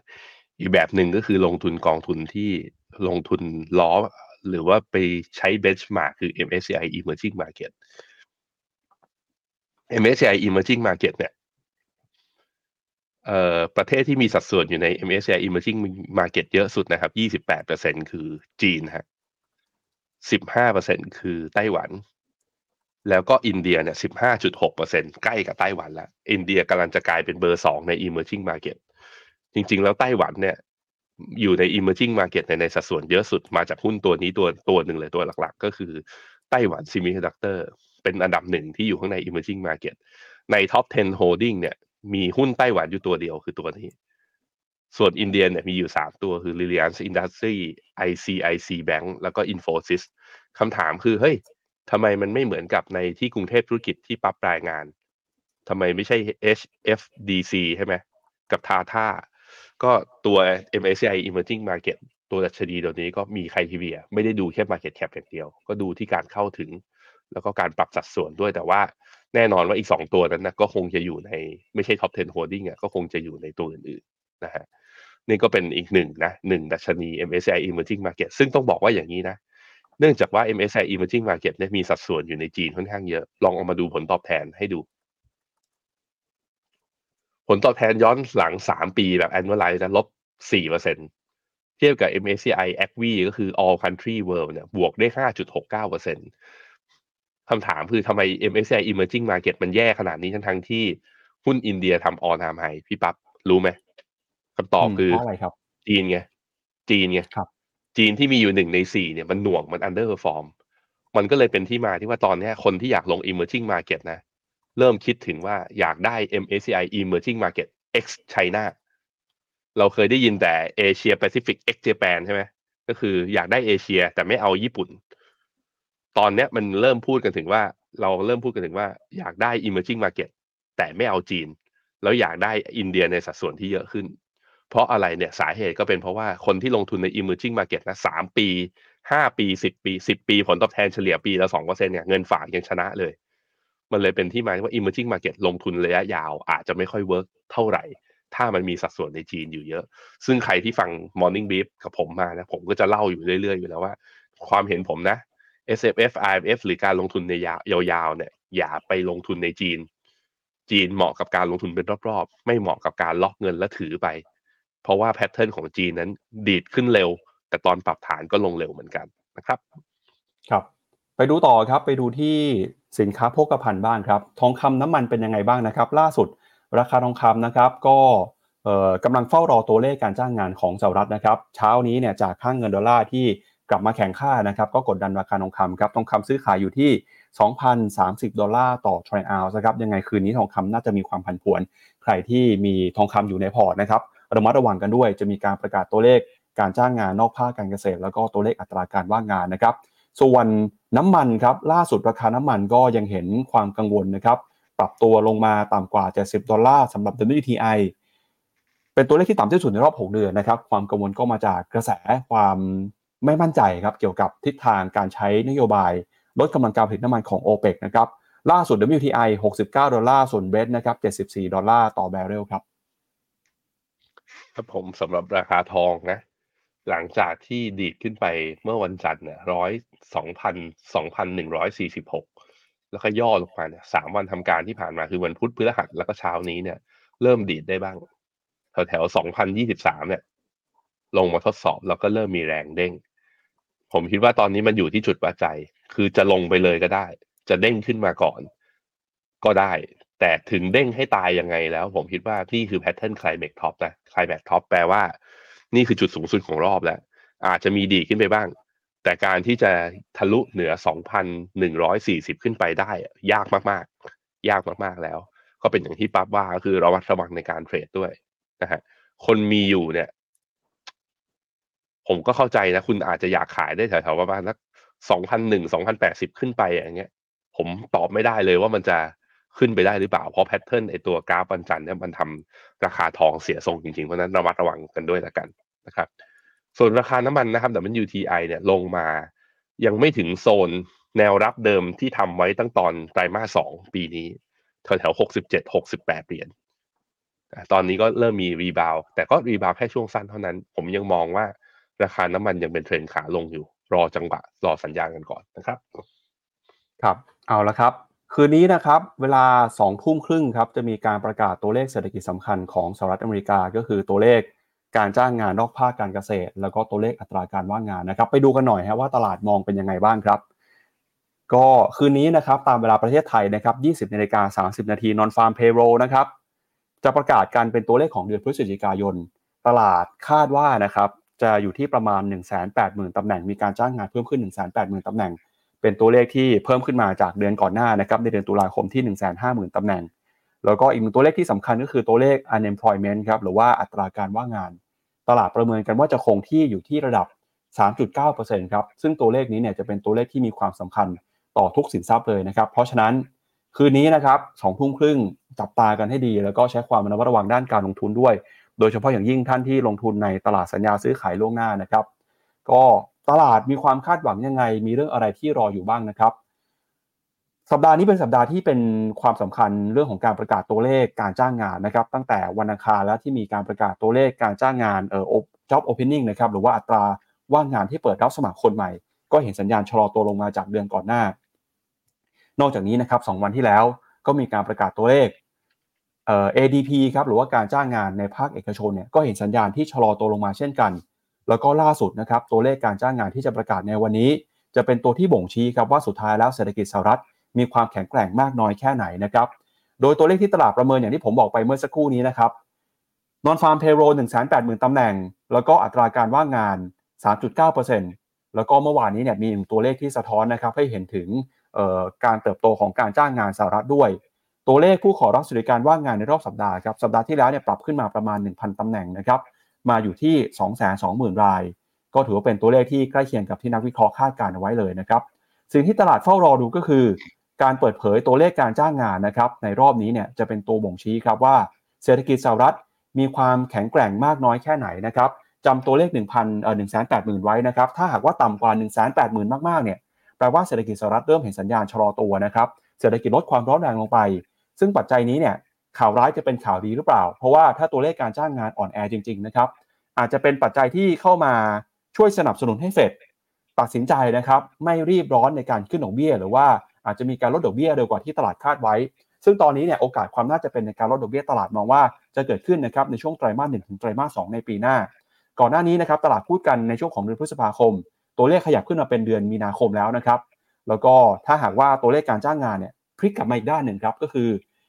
Speaker 3: อีกแบบหนึ่งก็คือลงทุนกองทุนที่ลงทุนล้อ หรือว่าไปใช้ benchmark คือ MSCI Emerging Market MSCI Emerging Market เนี่ย ประเทศที่มีสัดส่วนอยู่ใน MSCI Emerging Market เยอะสุดนะครับ 28%คือจีนฮะ 15%คือไต้หวัน แล้วก็อินเดียเนี่ย 15.6%ใกล้กับไต้หวันแล้ว อินเดียกำลังจะกลายเป็นเบอร์สองใน Emerging Market จริง ๆ แล้วไต้หวันเนี่ยอยู่ใน emerging market ในในสัดส่วนเยอะสุดมาจากหุ้นตัวนี้ตัวตัวหนึ่งเลยตัวหลักๆ ก็คือ Taiwan Semiconductor เป็นอันดับหนึ่งที่อยู่ข้างใน emerging market ใน top 10 holding เนี่ย มีหุ้นไต้หวันอยู่ตัวเดียวคือตัวนี้ ส่วนอินเดียเนี่ยมีอยู่ 3 ตัวคือ Reliance Industry ICIC Bank แล้วก็ Infosys คำถามคือ เฮ้ยทำไมมันไม่เหมือนกับในที่กรุงเทพธุรกิจที่ปรับรายงานทำไมไม่ใช่ HFDC ใช่ไหมกับทาท่าก็ตัว MSCI Emerging Market ตัวดัชนีตัวนี้ก็มีใครทีเวียไม่ได้ดูแค่ Market Cap อย่างเดียว ก็ดูที่การเข้าถึง แล้วก็การปรับสัดส่วนด้วยแต่ว่า แน่นอนว่าอีก 2 ตัวนั้นนะก็คงจะอยู่ในไม่ใช่ Top 10 Holding อะก็คงจะอยู่ในตัวอื่นๆนะฮะนี่ก็เป็นอีกหนึ่งนะหนึ่งดัชนี MSCI Emerging Market ซึ่งต้องบอกว่าอย่างนี้นะ เนื่องจากว่า MSCI Emerging Market เนี่ยมีสัดส่วนอยู่ในจีนค่อนข้างเยอะ ลองเอามาดูผลตอบแทนให้ดู ผลตอบแทนย้อนหลังสามปีแบบ annualize นะลบสี่เปอร์เซ็นเทียบกับ MSCI a c v ก็คือ all country world เนี่ยบวกได้ห้าจุดหกเคำถามคือทำไม MSCI emerging market มันแย่ขนาดนี้ทั้งทั้งที่หุ้นอินเดียทำออทามไฮพี่ปั๊บรู้ไหมคำตอบคือ
Speaker 2: อะไรครับ
Speaker 3: จีนไง จีนไงจีนที่มีอยู่หนึ่งในสี่เนี่ยมันหน่วงมัน underperform มันก็เลยเป็นที่มาที่ว่าตอนนี้คนที่อยากลง emerging market นะ เริ่มคิดถึงว่าอยากได้ MSCI Emerging Market X China เราเคยได้ยินแต่ Asia Pacific X Japan ใช่ไหมก็คืออยากได้เอเชียแต่ไม่เอาญี่ปุ่น ตอนเนี้ยมันเริ่มพูดกันถึงว่า เราเริ่มพูดกันถึงว่าอยากได้ emerging market แต่ไม่เอาจีน แล้วอยากได้อินเดียในสัดส่วนที่เยอะขึ้น เพราะอะไรเนี่ยสาเหตุก็เป็นเพราะว่าคนที่ลงทุนใน emerging market นะสามปีห้าปีสิบปีสิบปีผลตอบแทนเฉลี่ยปีละสองเปอร์เซ็นต์เนี่ยเงินฝากยังชนะเลย มันเลยเป็นที่มาว่า emerging market ลงทุนระยะยาวอาจจะไม่ค่อย work เท่าไหร่ ถ้ามันมีสัดส่วนในจีนอยู่เยอะ ซึ่งใครที่ฟัง morning brief กับผมมานะผมก็จะเล่าอยู่เรื่อยๆอยู่แล้วว่า ความเห็นผมนะ S F F I F หรือการลงทุนในยาวๆเนี่ยอย่าไปลงทุนในจีน จีนเหมาะกับการลงทุนเป็นรอบๆ ไม่เหมาะกับการล็อกเงินและถือไป เพราะว่าแพทเทิร์นของจีนนั้นดีดขึ้นเร็ว แต่ตอนปรับฐานก็ลงเร็วเหมือนกันนะครับ
Speaker 2: ครับ ไปดูต่อครับไปดูที่สินค้าโภคภัณฑ์บ้างครับ ทองคำน้ำมันเป็นยังไงบ้างนะครับ ล่าสุด ราคาทองคำนะครับ ก็กำลังเฝ้ารอตัวเลขการจ้างงานของสหรัฐนะครับ เช้านี้เนี่ยจากค่าเงินดอลลาร์ที่ กลับมาแข็งค่านะครับก็กดดันราคาทองคำครับทองคำซื้อขายอยู่ที่ 2,030 ดอลลาร์ต่อทรัลล์นะครับยังไงคืนนี้ทองคำน่าจะมีความผันผวน ใครที่มีทองคำอยู่ในพอร์ตนะครับระมัดระวังกันด้วยจะมีการประกาศตัวเลขการจ้างงานนอกภาคการเกษตร แล้วก็ตัวเลขอัตราการว่างงานนะครับส่วนน้ำมันครับล่าสุดราคาน้ำมันก็ยังเห็นความกังวลนะครับปรับตัวลงมาต่ำกว่า 70 ดอลลาร์สำหรับ WTI เป็นตัวเลขที่ต่ำที่สุดในรอบ 6 เดือนนะครับ ความกังวลก็มาจากกระแสความ ไม่มั่นใจครับเกี่ยวกับทิศทางการใช้นโยบาย ลดกำลังการผลิตน้ำมันของ o p e ปนะครับล่าสุด WTI 69 ดอลลาร์ ส่วนเบรนท์นะครับ74 ดอลลาร์ต่อบาร์เรลครับ
Speaker 3: ครับผมสำหรับราคาทองนะ หลังจากที่ดีดขึ้นไปเมื่อวันจันทร์เนี่ยร้อยสองพันสองพันหนึ่งร้อยสี่สิบหกแล้วก็ย่อลงมาเนี่ยสามวันทำการที่ผ่านมาคือวันพุธพฤหัสแล้วก็เช้านี้เนี่ย เริ่มดีดได้บ้าง แถวแถวสองพันยี่สิบสามเนี่ย ลงมาทดสอบแล้วก็เริ่มมีแรงเด้ง ผมคิดว่าตอนนี้มันอยู่ที่จุดวัดใจ คือจะลงไปเลยก็ได้ จะเด้งขึ้นมาก่อน ก็ได้ แต่ถึงเด้งให้ตายยังไงแล้ว ผมคิดว่านี่คือ pattern climax top นะ climax top แปลว่า นี่คือจุดสูงสุดของรอบแล้ว อาจจะมีดีขึ้นไปบ้าง แต่การที่จะทะลุเหนือ 2,140 ขึ้นไปได้ ยากมากๆ ยากมากๆแล้ว ก็เป็นอย่างที่ปั๊บว่าคือระวัดระวังในการเทรดด้วยนะฮะคนมีอยู่เนี่ย ผมก็เข้าใจนะ คุณอาจจะอยากขายได้แถวๆประมาณสัก2,001 2,080ขึ้นไปอย่างเงี้ย ผมตอบไม่ได้เลยว่ามันจะขึ้นไปได้หรือเปล่า เพราะแพทเทิร์นไอตัวกราฟวันจันทร์เนี่ยมันทราคาทองเสียทรงจริงๆ เพราะนั้นระมัดระวังกันด้วยละกันนะครับ ส่วนราคาน้ำมันนะครับ WTI เนี่ยลงมา ยังไม่ถึงโซนแนวรับเดิมที่ทำไว้ตั้งตอนไตรมาสสองปีนี้แถวแถวหกสิบเจ็ดหกสิบแปดเหรียญตอนนี้ก็เริ่มมี rebound แต่ก็ rebound แค่ช่วงสั้นเท่านั้น ผมยังมองว่า ราคาน้ำมันยังเป็นเทรนขาลงอยู่ รอจังหวะรอสัญญาณกันก่อนนะครับ
Speaker 2: ครับเอาละครับ คืนนี้นะครับ เวลา2ทุ่มครึ่งครับจะมีการประกาศตัวเลขเศรษฐกิจสำคัญของสหรัฐอเมริกาก็คือตัวเลขการจ้างงานนอกภาคการเกษตร แล้วก็ตัวเลขอัตราการว่างงานนะครับ ไปดูกันหน่อยฮะว่าตลาดมองเป็นยังไงบ้างครับ ก็คืนนี้นะครับตามเวลาประเทศไทยนะครับ 20นาฬิกา30 นาทีนอนฟาร์มเพโรนะครับจะประกาศการเป็นตัวเลขของเดือนพฤศจิกายน ตลาดคาดว่านะครับ จะอยู่ที่ประมาณ 180,000ตำแหน่งมีการจ้างงานเพิ่มขึ้น 180,000ตำแหน่ง เป็นตัวเลขที่เพิ่มขึ้นมาจากเดือนก่อนหน้านะครับในเดือนตุลาคมที่ 150,000ตำแหน่ง แล้วก็อีกหนึ่งตัวเลขที่สำคัญก็คือตัวเลข unemployment ครับหรือว่าอัตราการว่างงาน ตลาดประเมินกันว่าจะคงที่อยู่ที่ระดับ 3.9%ครับซึ่งตัวเลขนี้เนี่ยจะเป็นตัวเลขที่มีความสำคัญต่อทุกสินทรัพย์เลยนะครับเพราะฉะนั้นคืนนี้นะครับสองทุ่มครึ่งจับตากันให้ดี แล้วก็ใช้ความระมัดระวังด้านการลงทุนด้วย โดยเฉพาะอย่างยิ่งท่านที่ลงทุนในตลาดสัญญาซื้อขายล่วงหน้านะครับ ก็ตลาดมีความคาดหวังยังไง มีเรื่องอะไรที่รออยู่บ้างนะครับ สัปดาห์นี้เป็นสัปดาห์ที่เป็นความสำคัญเรื่องของการประกาศตัวเลขการจ้างงานนะครับ ตั้งแต่วันอังคารแล้วที่มีการประกาศตัวเลขการจ้างงานเอ่อ job opening นะครับหรือว่าอัตราว่างงานที่เปิดรับสมัครคนใหม่ ก็เห็นสัญญาณชะลอตัวลงมาจากเดือนก่อนหน้า นอกจากนี้นะครับ2วันที่แล้วก็มีการประกาศตัวเลข เอ่อ ADP ครับหรือว่าการจ้างงานในภาคเอกชนเนี่ยก็เห็นสัญญาณที่ชะลอตัวลงมาเช่นกัน แล้วก็ล่าสุดนะครับตัวเลขการจ้างงานที่จะประกาศในวันนี้ จะเป็นตัวที่บ่งชี้ครับว่าสุดท้ายแล้วเศรษฐกิจสหรัฐ มีความแข็งแกร่งมากน้อยแค่ไหนนะครับโดยตัวเลขที่ตลาดประเมินอย่างที่ผมบอกไปเมื่อสักครู่นี้นะครับนอนฟาร์มเพโรหนึ่งแสนแปดหมื่นตำแหน่ง แล้วก็อัตราการว่างงาน 3.9%แล้วก็เมื่อวานนี้เนี่ยมีตัวเลขที่สะท้อนนะครับให้เห็นถึงการเติบโตของการจ้างงานสหรัฐด้วย ตัวเลขผู้ขอรับสวัสดิการว่างงานในรอบสัปดาห์ครับสัปดาห์ที่แล้วเนี่ยปรับขึ้นมาประมาณ 1,000ตำแหน่งนะครับมาอยู่ที่ 2 2 0 0 0 0 ราย ก็ถือว่าเป็นตัวเลขที่ใกล้เคียงกับที่นักวิเคราะห์คาดการเอาไว้เลยนะครับสิ่งที่ตลาดเฝ้ารอดูก็คือ การเปิดเผยตัวเลขการจ้างงานนะครับในรอบนี้เนี่ยจะเป็นตัวบ่งชี้ครับว่า เศรษฐกิจสหรัฐมีความแข็งแกร่งมากน้อยแค่ไหนนะครับจำตัวเลข 1,000เอ่อ180,000 ไว้นะครับถ้าหากว่าต่ำกว่า 180,000 มากๆเนี่ยแปลว่าเศรษฐกิจสหรัฐเริ่มเห็นสัญญาณชะลอตัวนะครับเศรษฐกิจลดความร้อนแรงลงไป ซึ่งปัจจัยนี้เนี่ยข่าวร้ายจะเป็นข่าวดีหรือเปล่า เพราะว่าถ้าตัวเลขการจ้างงานอ่อนแอจริงๆนะครับอาจจะเป็นปัจจัยที่เข้ามาช่วยสนับสนุนให้เฟดตัดสินใจนะครับไม่รีบร้อนในการขึ้นดอกเบี้ย หรือว่าอาจจะมีการลดดอกเบี้ยเร็วกว่าที่ตลาดคาดไว้ ซึ่งตอนนี้เนี่ยโอกาสความน่าจะเป็นในการลดดอกเบี้ยตลาดมองว่าจะเกิดขึ้นนะครับในช่วงไตรมาสหนึ่งถึงไตรมาสสในปีหน้า ก่อนหน้านี้นะครับตลาดพูดกันในช่วงของเดือนพฤษภาคม ตัวเลขขยับขึ้นมาเป็นเดือนมีนาคมแล้วนะครับแล้วก็ถ้าหากว่าตัวเลขการจ้างงานเนี่ย พลิกกลับมาอีกด้านหนึ่งครับก็คือ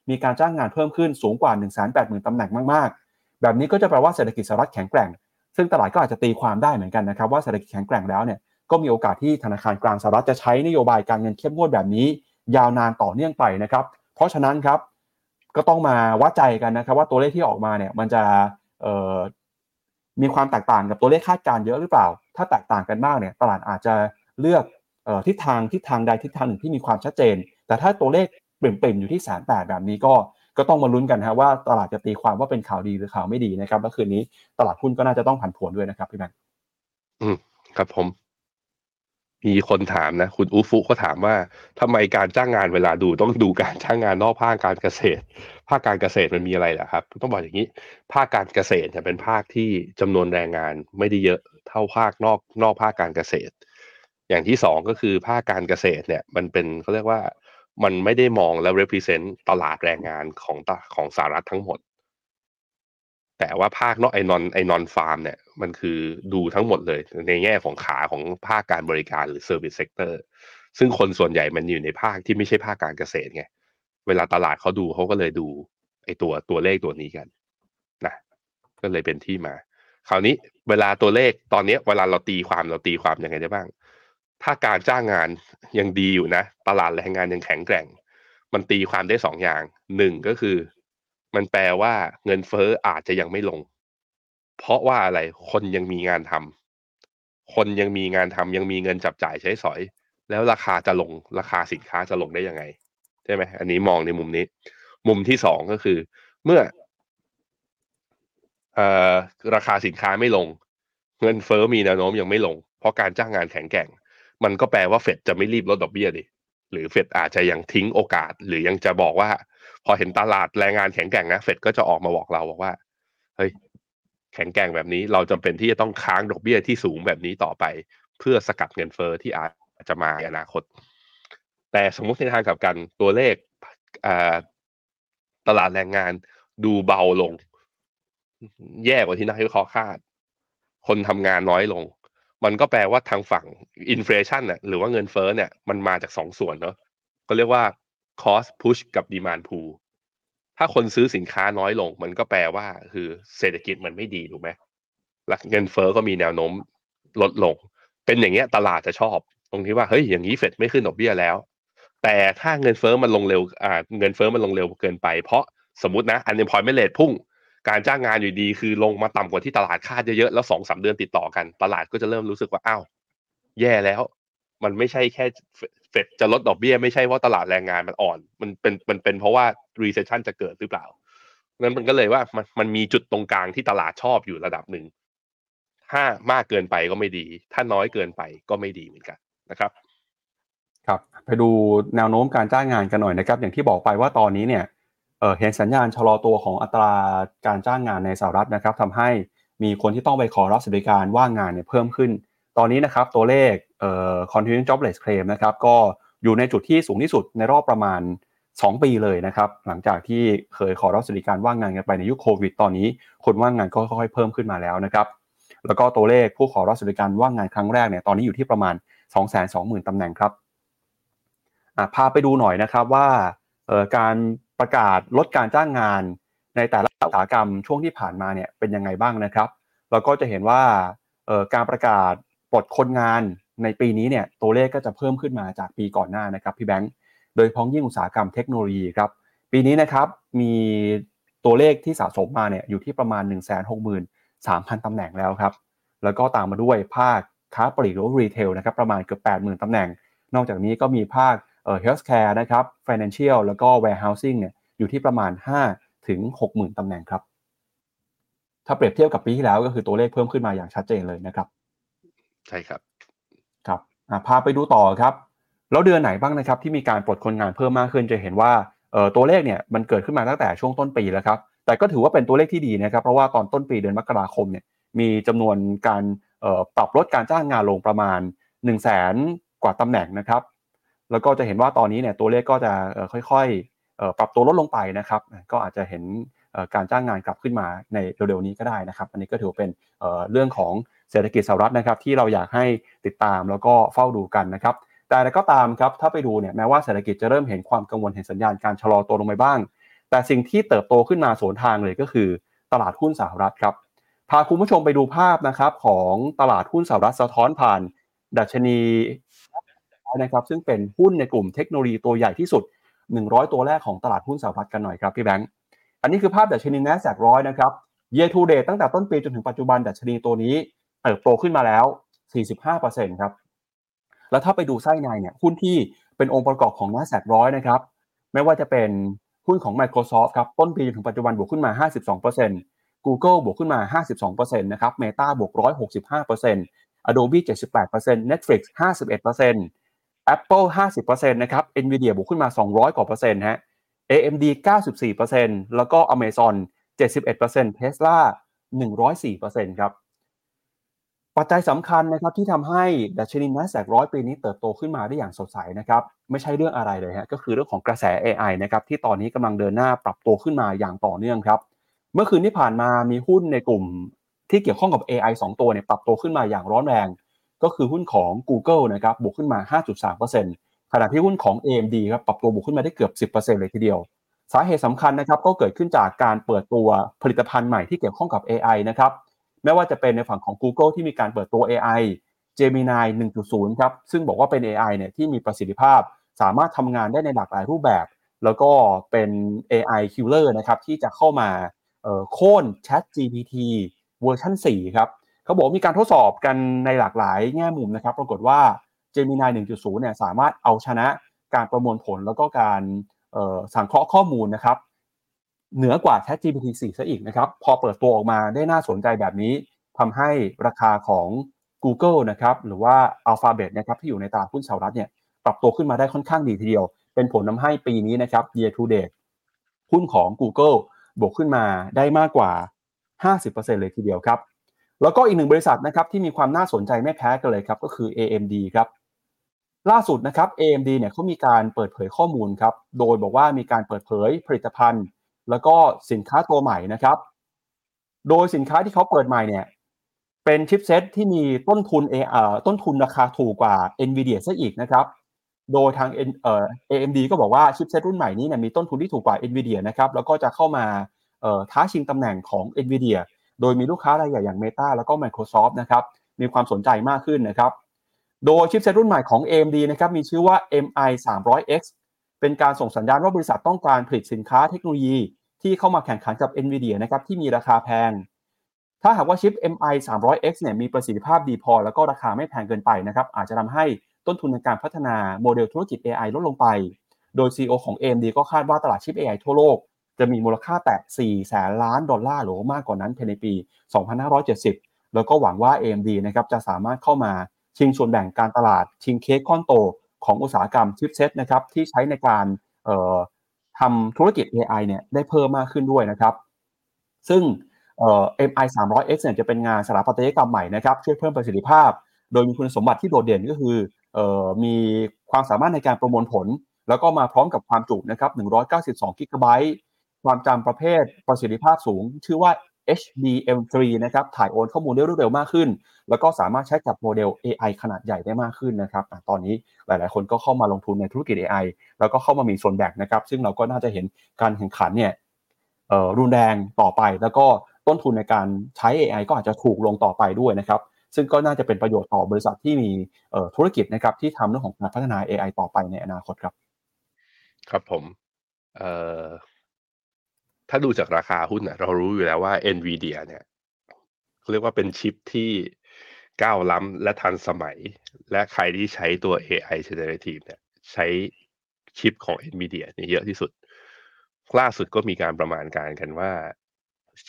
Speaker 2: มีการจ้างงานเพิ่มขึ้นสูงกว่า 1 8 0 0 0 0ตำแหน่งมากๆ แบบนี้ก็จะแปลว่าเศรษฐกิจสหรัฐแข็งแกร่ง ซึ่งตลาดก็อาจจะตีความได้เหมือนกันนะครับว่าเศรษฐกิจแข็งแกร่งแล้วเนี่ยก็มีโอกาสที่ธนาคารกลางสหรัฐจะใช้นโยบายการเงินเข้มงวดแบบนี้ ยาวนานต่อเนื่องไปนะครับ เพราะฉะนั้นครับก็ต้องมาวัดใจกันนะครับ ว่าตัวเลขที่ออกมาเนี่ยมันจะมีความแตกต่างกับตัวเลขคาดการเยอะหรือเปล่า ถ้าแตกต่างกันมากเนี่ยตลาดอาจจะเลือกทิศทางทิศทางใดทิศทางหนึ่งที่มีความชัดเจน แต่ถ้าตัวเลขเปลี่ยนๆอยู่ที่แสนแปดแบบนี้ก็ก็ต้องมาลุ้นกันฮะว่าตลาดจะตีความว่าเป็นข่าวดีหรือข่าวไม่ดีนะครับแล้วคืนนี้ตลาดหุ้นก็น่าจะต้องผันผวนด้วยนะครับพี่แบงค์
Speaker 3: อืมครับผม มีคนถามนะ คุณอูฟุก็ถามว่าทำไมการจ้างงานเวลาดูต้องดูการจ้างงานนอกภาคการเกษตร ภาคการเกษตรมันมีอะไรล่ะครับ ต้องบอกอย่างนี้ ภาคการเกษตรเนี่ยเป็นภาคที่จำนวนแรงงานไม่ได้เยอะเท่าภาคนอกนอกภาคการเกษตร อย่างที่สองก็คือภาคการเกษตรเนี่ย มันเป็นเขาเรียกว่า มันไม่ได้มองและ represent ตลาดแรงงานของตของสหรัฐทั้งหมด แต่ว่าภาคนอกไอนอนไอนอนฟาร์มเนี่ยมันคือดูทั้งหมดเลย ในแง่ของขาของภาคการบริการหรือ service sector ซึ่งคนส่วนใหญ่มันอยู่ในภาคที่ไม่ใช่ภาคการเกษตรไง เวลาตลาดเขาดูเขาก็เลยดูไอตัวตัวเลขตัวนี้กันนะก็เลยเป็นที่มา คราวนี้เวลาตัวเลขตอนนี้เวลาเราตีความเราตีความยังไงได้บ้าง ถ้าการจ้างงานยังดีอยู่นะ ตลาดแรงงานยังแข็งแกร่ง มันตีความได้สองอย่างหนึ่งก็คือ มันแปลว่าเงินเฟ้ออาจจะยังไม่ลง เพราะว่าอะไรคนยังมีงานทำคนยังมีงานทำยังมีเงินจับจ่ายใช้สอย แล้วราคาจะลงราคาสินค้าจะลงได้ยังไงใช่ไหมอันนี้มองในมุมนี้ มุมที่สองก็คือ เมื่ออราคาสินค้าไม่ลง เงินเฟ้อมีแนวโน้มยังไม่ลง เพราะการจ้างงานแข็งแกร่ง มันก็แปลว่าเฟดจะไม่รีบลดดอกเบี้ยดิหรือเฟดอาจจะยังทิ้งโอกาส หรือยังจะบอกว่า พอเห็นตลาดแรงงานแข็งแกร่งนะเฟดก็จะออกมาบอกเราบอกว่าเฮ้ยแข็งแกร่งแบบนี้ เราจำเป็นที่จะต้องค้างดอกเบี้ยที่สูงแบบนี้ต่อไป เพื่อสกัดเงินเฟ้อที่อาจจะมาในอนาคต แต่สมมติในทางกลับกันตัวเลขตลาดแรงงานดูเบาลง แย่กว่าที่นักวิเคราะห์คาด คนทำงานน้อยลง มันก็แปลว่าทางฝั่ง inflation เนี่ยหรือว่าเงินเฟ้อเนี่ยมันมาจากสองส่วนเนาะก็เรียกว่า cost push กับ demand pull ถ้าคนซื้อสินค้าน้อยลง มันก็แปลว่าคือเศรษฐกิจมันไม่ดีถูกไหมหลักเงินเฟ้อก็มีแนวโน้มลดลง เป็นอย่างเงี้ยตลาดจะชอบ ตรงที่ว่าเฮ้ยอย่างนี้เฟดไม่ขึ้นดอกเบี้ยแล้ว แต่ถ้าเงินเฟ้อมันลงเร็วอ่าเงินเฟ้อมันลงเร็วเกินไป เพราะสมมตินะ unemployment rate พุ่ง การจ้างงานอยู่ดีคือลงมาต่ำกว่าที่ตลาดคาดเยอะๆแล้วสองสาเดือนติดต่อกัน ตลาดก็จะเริ่มรู้สึกว่าอ้าวแย่แล้ว มันไม่ใช่แค่เฟดจะลดดอกเบี้ยไม่ใช่ว่าตลาดแรงงานมันอ่อน มันเป็นมันเป็นเพราะว่า recession จะเกิดหรือเปล่านั้นมันก็เลยว่ามันมันมีจุดตรงกลางที่ตลาดชอบอยู่ระดับหนึ่งถ้ามากเกินไปก็ไม่ดี ถ้าน้อยเกินไปก็ไม่ดีเหมือนกันนะครับ
Speaker 2: ครับ ไปดูแนวโน้มการจ้างงานกันหน่อยนะครับ อย่างที่บอกไปว่าตอนนี้เนี่ย เห็นสัญญาณชะลอตัวของอัตราการจ้างงานในสหรัฐนะครับทำให้มีคนที่ต้องไปขอรับสวัสดิการว่างงานเนี่ยเพิ่มขึ้น ตอนนี้นะครับตัวเลขเอ่อ continuing jobless claim นะครับก็อยู่ในจุดที่สูงที่สุดในรอบประมาณ 2 ปีเลยนะครับหลังจากที่เคยขอรับสวัสดิการว่างงานกันไปในยุคโควิด ตอนนี้คนว่างงานก็ค่อยๆเพิ่มขึ้นมาแล้วนะครับแล้วก็ตัวเลขผู้ขอรับสวัสดิการว่างงานครั้งแรกเนี่ยตอนนี้อยู่ที่ประมาณ 220,000ตำแหน่งครับพาไปดูหน่อยนะครับว่าการ ประกาศลดการจ้างงานในแต่ละอุตสาหกรรมช่วงที่ผ่านมาเนี่ยเป็นยังไงบ้างนะครับเราก็จะเห็นว่าการประกาศปลดคนงานในปีนี้เนี่ยตัวเลขก็จะเพิ่มขึ้นมาจากปีก่อนหน้านะครับพี่แบงค์โดยพ้องยิ่งอุตสาหกรรมเทคโนโลยีครับปีนี้นะครับมีตัวเลขที่สะสมมาเนี่ยอยู่ที่ประมาณ 1 6 3 0 0 0ตำแหน่งแล้วครับแล้วก็ตามมาด้วยภาคค้าปลีกหรือรีเทลนะครับประมาณเกือบ 80,000ตำแหน่ง นอกจากนี้ก็มีภาค เอ่อ healthcare นะครับ financial แล้วก็ warehousing เนี่ยอยู่ที่ประมาณ 5 ถึง 60,000ตำแหน่งครับ ถ้าเปรียบเทียบกับปีที่แล้วก็คือตัวเลขเพิ่มขึ้นมาอย่างชัดเจนเลยนะครับ
Speaker 3: ใช่ครับ
Speaker 2: ครับอะพาไปดูต่อครับ แล้วเดือนไหนบ้างนะครับ ที่มีการปลดคนงานเพิ่มมากขึ้นจะเห็นว่าเอ่อตัวเลขเนี่ยมันเกิดขึ้นมาตั้งแต่ช่วงต้นปีแล้วครับแต่ก็ถือว่าเป็นตัวเลขที่ดีนะครับ เพราะว่าตอนต้นปีเดือนมกราคมเนี่ยมีจำนวนการเอ่อปรับลดการจ้างงานลงประมาณ 1 0 0 0 0แสนกว่าตำแหน่งนะครับ แล้วก็จะเห็นว่าตอนนี้เนี่ยตัวเลขก็จะค่อยๆปรับตัวลดลงไปนะครับ ก็อาจจะเห็นการจ้างงานกลับขึ้นมาในเร็วๆนี้ก็ได้นะครับ อันนี้ก็ถือเป็นเอ่อเรื่องของเศรษฐกิจสหรัฐนะครับที่เราอยากให้ติดตามแล้วก็เฝ้าดูกันนะครับ แต่ก็ตามครับถ้าไปดูเนี่ยแม้ว่าเศรษฐกิจจะเริ่มเห็นความกังวลเห็นสัญญาณการชะลอตัวลงไปบ้าง แต่สิ่งที่เติบโตขึ้นมาสวนทางเลยก็คือตลาดหุ้นสหรัฐครับพาคุณผู้ชมไปดูภาพนะครับของตลาดหุ้นสหรัฐสะท้อนผ่าน ดัชนี นะครับ ซึ่งเป็นหุ้นในกลุ่มเทคโนโลยีตัวใหญ่ที่สุด 100 ตัวแรกของตลาดหุ้นสหรัฐกันหน่อยครับพี่แบงค์อันนี้คือภาพดัชนี NASDAQ ร้อยนะครับ year to date ตั้งแต่ต้นปีจนถึงปัจจุบันดัชนีตัวนี้เติบโตขึ้นมาแล้ว 45%ครับแล้วถ้าไปดูไส้ในเนี่ยหุ้นที่เป็นองค์ประกอบของ NASDAQ ร้อยนะครับไม่ว่าจะเป็นหุ้นของ Microsoft ครับต้นปีจนถึงปัจจุบันบวกขึ้นมา 52% Google บวกขึ้นมา 52%นะครับ Meta บวก 165% Adobe 78% Netflix 51% Apple 50%นะครับ Nvidia บวกขึ้นมา 200 กว่าเปอร์เซ็นต์ฮะ AMD 94%แล้วก็ Amazon 71% Tesla 104%ครับ ปัจจัยสำคัญนะครับที่ทำให้ดัชนี NASDAQ ร้อยปีนี้เติบโตขึ้นมาได้อย่างสดใสนะครับ ไม่ใช่เรื่องอะไรเลยฮะก็คือเรื่องของกระแส AI นะครับที่ตอนนี้กำลังเดินหน้าปรับตัวขึ้นมาอย่างต่อเนื่องครับ เมื่อคืนที่ผ่านมามีหุ้นในกลุ่มที่เกี่ยวข้องกับ AI 2 ตัวเนี่ยปรับตัวขึ้นมาอย่างร้อนแรง ก็คือหุ้นของ Google นะครับบวกขึ้นมา 5.3%ขณะที่หุ้นของ AMD ครับปรับตัวบวกขึ้นมาได้เกือบ 10%เลยทีเดียว สาเหตุสำคัญนะครับก็เกิดขึ้นจากการเปิดตัวผลิตภัณฑ์ใหม่ที่เกี่ยวข้องกับ AI นะครับไม่ว่าจะเป็นในฝั่งของ Google ที่มีการเปิดตัว AI Gemini 1.0 ครับซึ่งบอกว่าเป็น AI เนี่ยที่มีประสิทธิภาพ สามารถทำงานได้ในหลากหลายรูปแบบ แล้วก็เป็น AI killer นะครับที่จะเข้ามาโค่น Chat GPT เวอร์ชัน4 ครับ เขาบอกมีการทดสอบกันในหลากหลายแง่มุมนะครับ ปรากฏว่า Gemini 1.0 เนี่ยสามารถเอาชนะการประมวลผลแล้วก็การสังเคราะห์ข้อมูลนะครับ เหนือกว่า Chat GPT 4ซะอีกนะครับ พอเปิดตัวออกมาได้น่าสนใจแบบนี้ทำให้ราคาของ Google นะครับหรือว่า Alphabet นะครับที่อยู่ในตลาดหุ้นสหรัฐเนี่ยปรับตัวขึ้นมาได้ค่อนข้างดีทีเดียว เป็นผลทำให้ปีนี้นะครับ year to date หุ้นของ Google บวกขึ้นมาได้มากกว่า 50%เลยทีเดียวครับ แล้วก็อีกหนึ่งบริษัทนะครับที่มีความน่าสนใจไม่แพ้กันเลยครับก็คือ AMD ครับล่าสุดนะครับ AMD เนี่ยเขามีการเปิดเผยข้อมูลครับโดยบอกว่ามีการเปิดเผยผลิตภัณฑ์ แล้วก็สินค้าตัวใหม่นะครับโดยสินค้าที่เขาเปิดใหม่เนี่ยเป็นชิปเซตที่มีต้นทุนเออต้นทุนราคาถูกกว่า NVIDIA ซะอีกนะครับโดยทางเอ่อ AMD ก็บอกว่าชิปเซตรุ่นใหม่นี้เนี่ยมีต้นทุนที่ถูกกว่า NVIDIA นะครับแล้วก็จะเข้ามาท้าชิงตำแหน่งของ NVIDIA โดยมีลูกค้ารายใหญ่อย่าง Meta แล้วก็ Microsoft นะครับมีความสนใจมากขึ้นนะครับ โดยชิปเซตรุ่นใหม่ของ AMD นะครับมีชื่อว่า MI 300X เป็นการส่งสัญญาณว่าบริษัทต้องการผลิตสินค้าเทคโนโลยีที่เข้ามาแข่งขันกับ NVIDIA นะครับที่มีราคาแพง ถ้าหากว่าชิป MI 300X เนี่ยมีประสิทธิภาพดีพอ แล้วก็ราคาไม่แพงเกินไปนะครับอาจจะทำให้ต้นทุนในการพัฒนาโมเดลธุรกิจ AI ลดลงไป โดย CEO ของ AMD ก็คาดว่าตลาดชิป AI ทั่วโลก จะมีมูลค่าแตะ4แสนล้านดอลลาร์หรือมากกว่านั้นภายในปี 2570 แล้วก็หวังว่า AMD นะครับจะสามารถเข้ามาชิงส่วนแบ่งการตลาด ชิงเค้กก้อนโตของอุตสาหกรรมชิปเซตนะครับที่ใช้ในการทำธุรกิจ AI เนี่ยได้เพิ่มมากขึ้นด้วยนะครับ ซึ่ง MI 300X เนี่ยจะเป็นงานสถาปัตยกรรมใหม่นะครับช่วยเพิ่มประสิทธิภาพ โดยมีคุณสมบัติที่โดดเด่นก็คือมีความสามารถในการประมวลผล แล้วก็มาพร้อมกับความจุนะครับ192กิกะไบต์ ความจำประเภทประสิทธิภาพสูง ชื่อว่า HBM3 นะครับ ถ่ายโอนข้อมูลได้รวดเร็วมากขึ้น แล้วก็สามารถใช้กับโมเดล AI ขนาดใหญ่ได้มากขึ้นนะครับตอนนี้หลาย ๆ คนก็เข้ามาลงทุนในธุรกิจ AI แล้วก็เข้ามามีส่วนแบ่งนะครับ ซึ่งเราก็น่าจะเห็นการแข่งขันเนี่ยรุนแรงต่อไป แล้วก็ต้นทุนในการใช้ AI ก็อาจจะถูกลงต่อไปด้วยนะครับ ซึ่งก็น่าจะเป็นประโยชน์ต่อบริษัทที่มีธุรกิจนะครับที่ทำเรื่องของการพัฒนา AI ต่อไปในอนาคตครับ
Speaker 3: ครับผม เอ่อ ถ้าดูจากราคาหุ้นนะเรารู้อยู่แล้วว่า NVIDIA เนี่ยเรียกว่าเป็นชิปที่ก้าวล้ำและทันสมัย และใครที่ใช้ตัว AI generative เนี่ยใช้ชิปของ NVIDIA เนี่ยเยอะที่สุด ล่าสุดก็มีการประมาณการกันว่า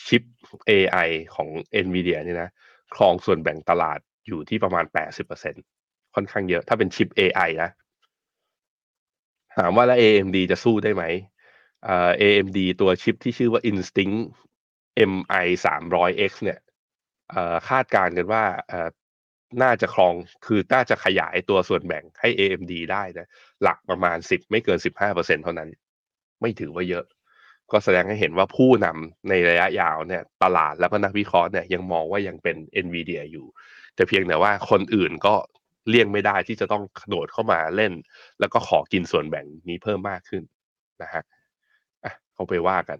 Speaker 3: ชิป AI ของ NVIDIA เนี่ยนะครองส่วนแบ่งตลาดอยู่ที่ประมาณ 80%ค่อนข้างเยอะ ถ้าเป็นชิป AI นะ ถามว่าแล้ว AMD จะสู้ได้ไหม เอ่อ AMD ตัวชิปที่ชื่อว่า Instinct MI 300X เนี่ยเอ่อคาดการณ์กันว่าเอ่อน่าจะครองคือน่าจะขยายตัวส่วนแบ่งให้ AMD ได้นะหลักประมาณ 10 ไม่เกิน 15%เท่านั้น ไม่ถือว่าเยอะ ก็แสดงให้เห็นว่าผู้นำในระยะยาวเนี่ยตลาดและก็นักวิเคราะห์เนี่ยยังมองว่ายังเป็น NVIDIA อยู่ แต่เพียงแต่ว่าคนอื่นก็เลี่ยงไม่ได้ที่จะต้องกระโดดเข้ามาเล่น แล้วก็ขอกินส่วนแบ่งนี้เพิ่มมากขึ้นนะฮะ เขาไปว่ากัน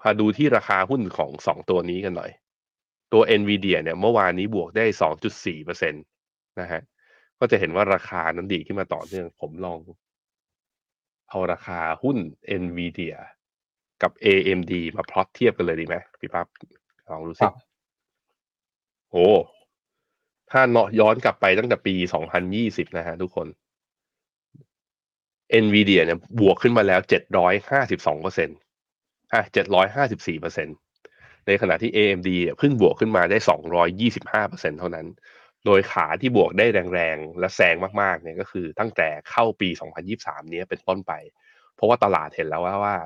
Speaker 3: พาดูที่ราคาหุ้นของสองตัวนี้กันหน่อย ตัว NVIDIA เนี่ยเมื่อวานนี้บวกได้2.4%นะฮะก็จะเห็นว่าราคานั้นดีขึ้นมาต่อเนื่องผมลอง เอาราคาหุ้น NVIDIA กับ AMD มาพลอตเทียบกันเลยดีไหมพี่ปั๊บลองดู
Speaker 2: ค
Speaker 3: สิ
Speaker 2: รับ
Speaker 3: โอ้ถ้าเนาะย้อนกลับไปตั้งแต่ปี 2020 นะฮะทุกคน NVIDIA เนี่ยบวกขึ้นมาแล้ว 752เปอร์เซ็นต์ อะ754เปอร์เซ็นตในขณะที่ AMD เพิ่งบวกขึ้นมาได้225เปอร์เซ็นเท่านั้น โดยขาที่บวกได้แรงๆ และแซงมากๆเนี่ยก็คือตั้งแต่เข้าปี 2023 เนี้ยเป็นต้นไป เพราะว่าตลาดเห็นแล้วว่าว่า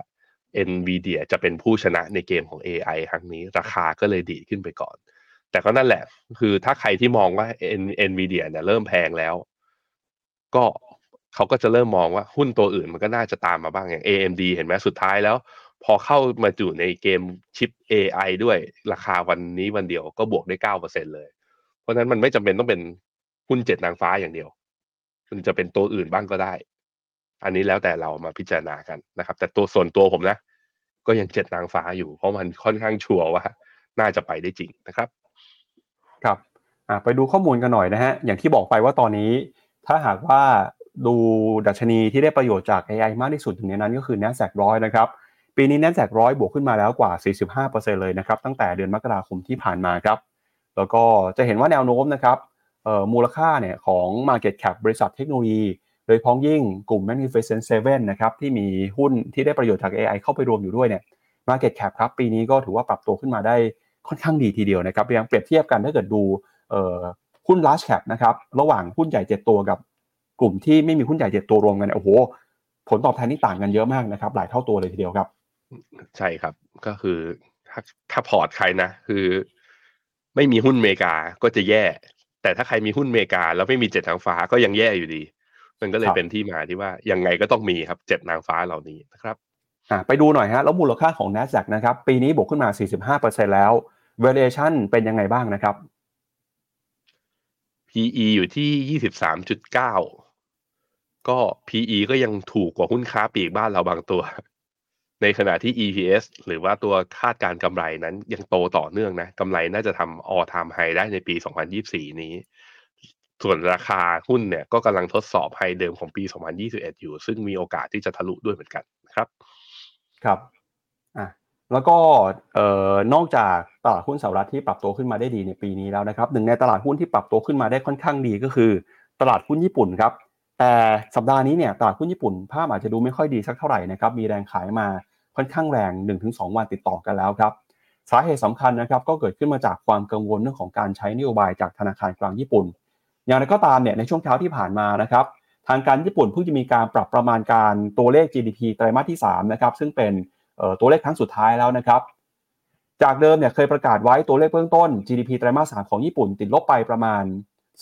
Speaker 3: NVIDIA จะเป็นผู้ชนะในเกมของ AI ครั้งนี้ ราคาก็เลยดีขึ้นไปก่อน แต่ก็นั่นแหละ คือถ้าใครที่มองว่า N- NVIDIA เนี่ยเริ่มแพงแล้ว ก็เขาก็จะเริ่มมองว่าหุ้นตัวอื่นมันก็น่าจะตามมาบ้างอย่าง AMD เห็นไหมสุดท้ายแล้ว พอเข้ามาอยู่ในเกมชิป AI ด้วยราคาวันนี้วันเดียวก็บวกได้เก้าเปอร์เซ็นเลย เพราะฉะนั้นมันไม่จำเป็นต้องเป็นหุ้นเจ็ดนางฟ้าอย่างเดียว มันจะเป็นตัวอื่นบ้างก็ได้ อันนี้แล้วแต่เรามาพิจารณากันนะครับ แต่ตัวส่วนตัวผมนะ ก็ยังเจ็ดนางฟ้าอยู่ เพราะมันค่อนข้างชัวร์ว่า น่าจะไปได้จริงนะครับ
Speaker 2: ครับไปดูข้อมูลกันหน่อยนะฮะ อย่างที่บอกไปว่าตอนนี้ ถ้าหากว่าดูดัชนีที่ได้ประโยชน์จาก AI มากที่สุดหนึ่งในนั้นก็คือ NASDAQ ร้อยนะครับ ปีนี้ NASDAQ ร้อยบวกขึ้นมาแล้วกว่า 45%เลยนะครับตั้งแต่เดือนมกราคมที่ผ่านมาครับแล้วก็จะเห็นว่าแนวโน้มนะครับมูลค่าเนี่ยของ Market Cap บริษัทเทคโนโลยี โดยพ้องยิ่งกลุ่ม Magnificent Seven นะครับที่มีหุ้นที่ได้ประโยชน์จาก AI เข้าไปรวมอยู่ด้วยเนี่ย Market Cap ครับปีนี้ก็ถือว่าปรับตัวขึ้นมาได้ค่อนข้างดีทีเดียวนะครับยังเปรียบเทียบกันถ้าเกิดดูหุ้น large cap นะครับระหว่างหุ้นใหญ่เจ็ดตัวกับกลุ่มที่ไม่มีหุ้นใหญ่เจ็ดตัวรวมกันโอ้โหผลตอบแทนนี่ต่างกันเยอะมากนะครับหลายเท่าตัวเลยทีเดียวครับ
Speaker 3: ใช่ครับ ก็คือถ้าถ้าพอร์ตใครนะ คือ ไม่มีหุ้นอเมริกาก็จะแย่ แต่ถ้าใครมีหุ้นอเมริกาแล้วไม่มีเจ็ดนางฟ้าก็ยังแย่อยู่ดี มันก็เลย
Speaker 2: ครับ
Speaker 3: เป็นที่มาที่ว่ายังไงก็ต้องมีครับเจ็ดนางฟ้าเหล่านี้นะครับ
Speaker 2: อะไปดูหน่อยฮะแล้วมูลค่าของ NASDAQ นะครับ ปีนี้บวกขึ้นมา 45%แล้ว valuation เป็นยังไงบ้างนะครับ
Speaker 3: PE อยู่ที่ยี่สิบสามจุดเก้าก็ PE ก็ยังถูกกว่าหุ้นค้าปลีกบ้านเราบางตัว ในขณะที่ EPS หรือว่าตัวคาดการกำไรนั้นยังโตต่อเนื่องนะกำไรน่าจะทำ all time high ได้ในปี 2024 นี้ ส่วนราคาหุ้นเนี่ยก็กำลังทดสอบไฮเดิมของปี 2021 อยู่ ซึ่งมีโอกาสที่จะทะลุด้วยเหมือนกันนะครับ
Speaker 2: ครับอะแล้วก็เอ่อนอกจากตลาดหุ้นสหรัฐที่ปรับตัวขึ้นมาได้ดีในปีนี้แล้วนะครับหนึ่งในตลาดหุ้นที่ปรับตัวขึ้นมาได้ค่อนข้างดีก็คือ ตลาดหุ้นญี่ปุ่นครับ แต่สัปดาห์นี้เนี่ยตลาดหุ้นญี่ปุ่นภาพอาจจะดูไม่ค่อยดีสักเท่าไหร่นะครับมีแรงขายมาค่อนข้างแรง 1-2 วันติดต่อกันแล้วครับสาเหตุสำคัญนะครับก็เกิดขึ้นมาจากความกังวลเรื่องของการใช้นโยบายจากธนาคารกลางญี่ปุ่น อย่างไรก็ตามเนี่ยในช่วงเช้าที่ผ่านมานะครับทางการญี่ปุ่นเพิ่งจะมีการปรับประมาณการตัวเลข GDP ไตรมาสที่3นะครับซึ่งเป็นตัวเลขครั้งสุดท้ายแล้วนะครับจากเดิมเนี่ยเคยประกาศไว้ตัวเลขเบื้องต้น GDP ไตรมาส3ของญี่ปุ่นติดลบไปประมาณ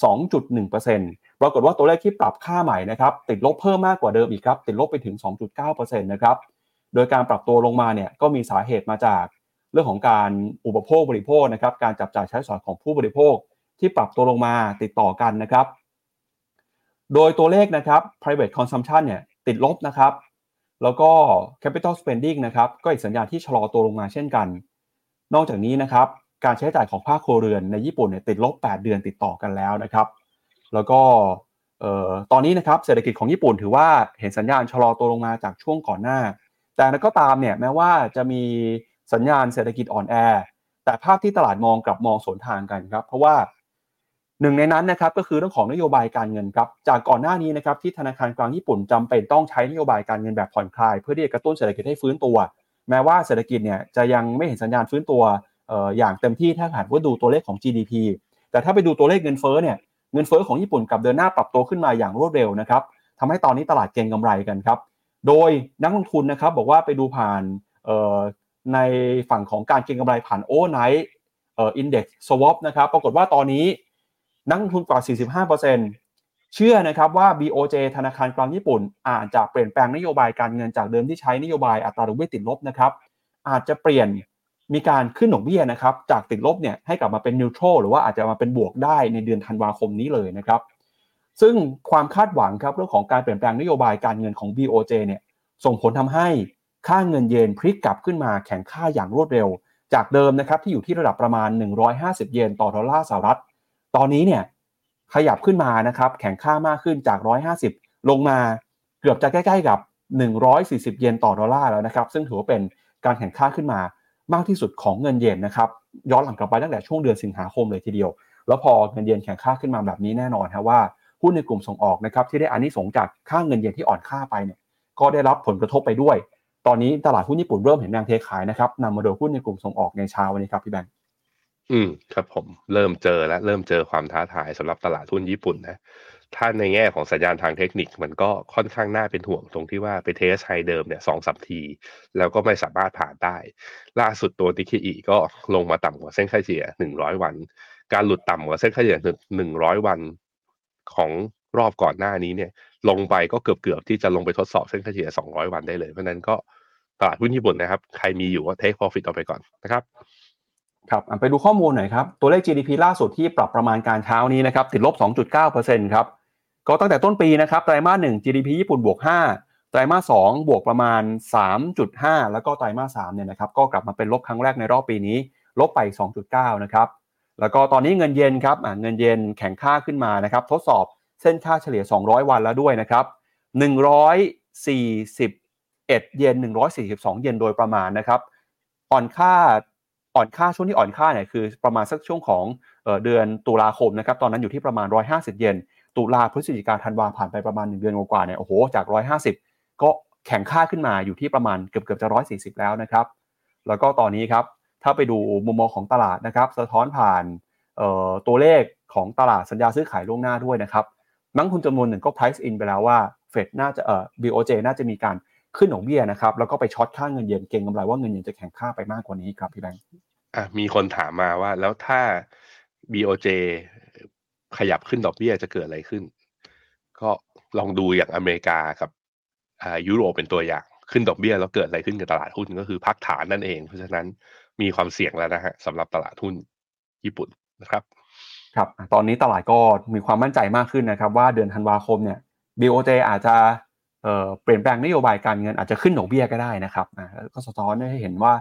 Speaker 2: 2.1% ปรากฏว่าตัวเลขที่ปรับค่าใหม่นะครับติดลบเพิ่มมากกว่าเดิมอีกครับติดลบไปถึง 2.9%นะครับโดยการปรับตัวลงมาเนี่ยก็มีสาเหตุมาจากเรื่องของการอุปโภคบริโภคนะครับการจับจ่ายใช้สอยของผู้บริโภคที่ปรับตัวลงมาติดต่อกันนะครับ โดยตัวเลขนะครับ private consumption เนี่ยติดลบนะครับ แล้วก็ capital spending นะครับก็อีกสัญญาณที่ชะลอตัวลงมาเช่นกัน นอกจากนี้นะครับการใช้จ่ายของภาคครัวเรือนในญี่ปุ่นเนี่ยติดลบ 8 เดือนติดต่อกันแล้วนะครับ แล้วก็ตอนนี้นะครับเศรษฐกิจของญี่ปุ่นถือว่าเห็นสัญญาณชะลอตัวลงมาจากช่วงก่อนหน้า แต่ก็ตามเนี่ยแม้ว่าจะมีสัญญาณเศรษฐกิจอ่อนแอ แต่ภาพที่ตลาดมองกลับมองสวนทางกันครับ เพราะว่าหนึ่งในนั้นนะครับก็คือเรื่องของนโยบายการเงินครับจากก่อนหน้านี้นะครับที่ธนาคารกลางญี่ปุ่นจำเป็นต้องใช้นโยบายการเงินแบบผ่อนคลาย เพื่อที่จะกระตุ้นเศรษฐกิจให้ฟื้นตัว แม้ว่าเศรษฐกิจเนี่ยจะยังไม่เห็นสัญญาณฟื้นตัวอย่างเต็มที่ถ้าหากว่าดูตัวเลขของ GDP แต่ถ้าไปดูตัวเลขเงินเฟ้อเนี่ย เงินเฟ้อของญี่ปุ่นกับเดินหน้าปรับตัวขึ้นมาอย่างรวดเร็วนะครับทำให้ตอนนี้ตลาดเก็งกำไรกันครับ โดยนักลงทุนนะครับบอกว่าไปดูผ่านในฝั่งของการเก็งกำไรผ่านโอไนท์เอ่ออินเด็กซ์สวอปนะครับปรากฏว่าตอนนี้นักลงทุนกว่า 45%เชื่อนะครับว่า BOJ ธนาคารกลางญี่ปุ่น อาจจะเปลี่ยนแปลงนโยบายการเงินจากเดิมที่ใช้นโยบายอัตราดอกเบี้ยติดลบนะครับอาจจะเปลี่ยน มีการขึ้นดอกเบี้ยนะครับจากติดลบเนี่ยให้กลับมาเป็นนิวทรัลหรือว่าอาจจะมาเป็นบวกได้ในเดือนธันวาคมนี้เลยนะครับ ซึ่งความคาดหวังครับเรื่องของการเปลี่ยนแปลงนโยบายการเงินของ BOJ เนี่ยส่งผลทำให้ค่าเงินเยนพลิกกลับขึ้นมาแข็งค่าอย่างรวดเร็ว จากเดิมนะครับที่อยู่ที่ระดับประมาณ 150 เยนต่อดอลลาร์สหรัฐ ตอนนี้เนี่ยขยับขึ้นมานะครับแข็งค่ามากขึ้นจาก 150 ลงมาเกือบจะใกล้ ๆ กับ 140 เยนต่อดอลลาร์แล้วนะครับ ซึ่งถือว่าเป็นการแข่งค่าขึ้นมา มากที่สุดของเงินเยนนะครับย้อนหลังกลับไปตั้งแต่ช่วงเดือนสิงหาคมเลยทีเดียว แล้วพอเงินเยนแข็งค่าขึ้นมาแบบนี้แน่นอนครับว่าหุ้นในกลุ่มส่งออกนะครับที่ได้อานิสงส์จากค่าเงินเยนที่อ่อนค่าไปเนี่ยก็ได้รับผลกระทบไปด้วย ตอนนี้ตลาดหุ้นญี่ปุ่นเริ่มเห็นแรงเทขายนะครับนำมาโดยหุ้นในกลุ่มส่งออกในเช้าวันนี้ครับพี่แบงค์
Speaker 3: อืมครับผมเริ่มเจอแล้วเริ่มเจอความท้าทายสำหรับตลาดหุ้นญี่ปุ่นนะ ถ้าในแง่ของสัญญาณทางเทคนิคมันก็ค่อนข้างน่าเป็นห่วงตรงที่ว่าไป test high เดิมเนี่ยสองสามที แล้วก็ไม่สามารถผ่านได้ ล่าสุดตัวติคิอีก็ลงมาต่ำกว่าเส้นค่าเฉลี่ยหนึ่งร้อยวัน การหลุดต่ำกว่าเส้นค่าเฉลี่ยหนึ่งร้อยวันของรอบก่อนหน้านี้เนี่ย ลงไปก็เกือบเกือบที่จะลงไปทดสอบเส้นค่าเฉลี่ย200วันได้เลย เพราะนั้นก็ตลาดหุ้นญี่ปุ่นนะครับ ใครมีอยู่ก็ take profit เอาไปก่อนนะครับ
Speaker 2: ครับไปดูข้อมูลหน่อยครับ ตัวเลข GDP ล่าสุดที่ปรับประมาณการเช้านี้นะครับติดลบ 2.9%ครับก็ตั้งแต่ต้นปีนะครับไตรมาส1 GDP ญี่ปุ่นบวก 5 ไตรมาส2บวกประมาณ 3.5 แล้วก็ไตรมาส3เนี่ยนะครับก็กลับมาเป็นลบครั้งแรกในรอบปีนี้ ลบไป 2.9 นะครับแล้วก็ตอนนี้เงินเยนครับเงินเยนแข็งค่าขึ้นมานะครับทดสอบเส้นค่าเฉลี่ย 200 วันแล้วด้วยนะครับ 141 เยน 142 เยนโดยประมาณนะครับอ่อนค่า อ่อนค่าช่วงที่อ่อนค่าเนี่ยคือประมาณสักช่วงของเดือนตุลาคมนะครับตอนนั้นอยู่ที่ประมาณ 150 เยนตุลาพฤศจิกาธันวาผ่านไปประมาณ 1 เดือนกว่าเนี่ยโอ้โหจาก 150 ก็แข็งค่าขึ้นมาอยู่ที่ประมาณเกือบเกือบจะ 140 แล้วนะครับแล้วก็ตอนนี้ครับถ้าไปดูมุมมองของตลาดนะครับสะท้อนผ่านตัวเลขของตลาดสัญญาซื้อขายล่วงหน้าด้วยนะครับนักทุนจำนวนหนึ่งก็ price in ไปแล้วว่าเฟดน่าจะเอ่อ BOJ น่าจะมีการขึ้นดอกเบี้ยนะครับแล้วก็ไปช็อตค่าเงินเยนเก่งกำไรว่าเงินเยนจะแข็งค่าไปมากกว่านี้ครับพี่แบงค์
Speaker 3: อะมีคนถามมาว่า แล้วถ้า BOJ ขยับขึ้นดอกเบี้ยจะเกิดอะไรขึ้น ก็ลองดูอย่างอเมริกากับอ่ายุโรปเป็นตัวอย่างขึ้นดอกเบี้ยแล้วเกิดอะไรขึ้นกับตลาดหุ้นก็คือพักฐานนั่นเอง เพราะฉะนั้นมีความเสี่ยงแล้วนะฮะสำหรับตลาดหุ้นญี่ปุ่นนะครับ
Speaker 2: ครับตอนนี้ตลาดก็มีความมั่นใจมากขึ้นนะครับ ว่าเดือนธันวาคมเนี่ย BOJ อาจจะเปลี่ยนแปลงนโยบายการเงินอาจจะขึ้นดอกเบี้ยก็ได้นะครับก็สะท้อนให้เห็นว่า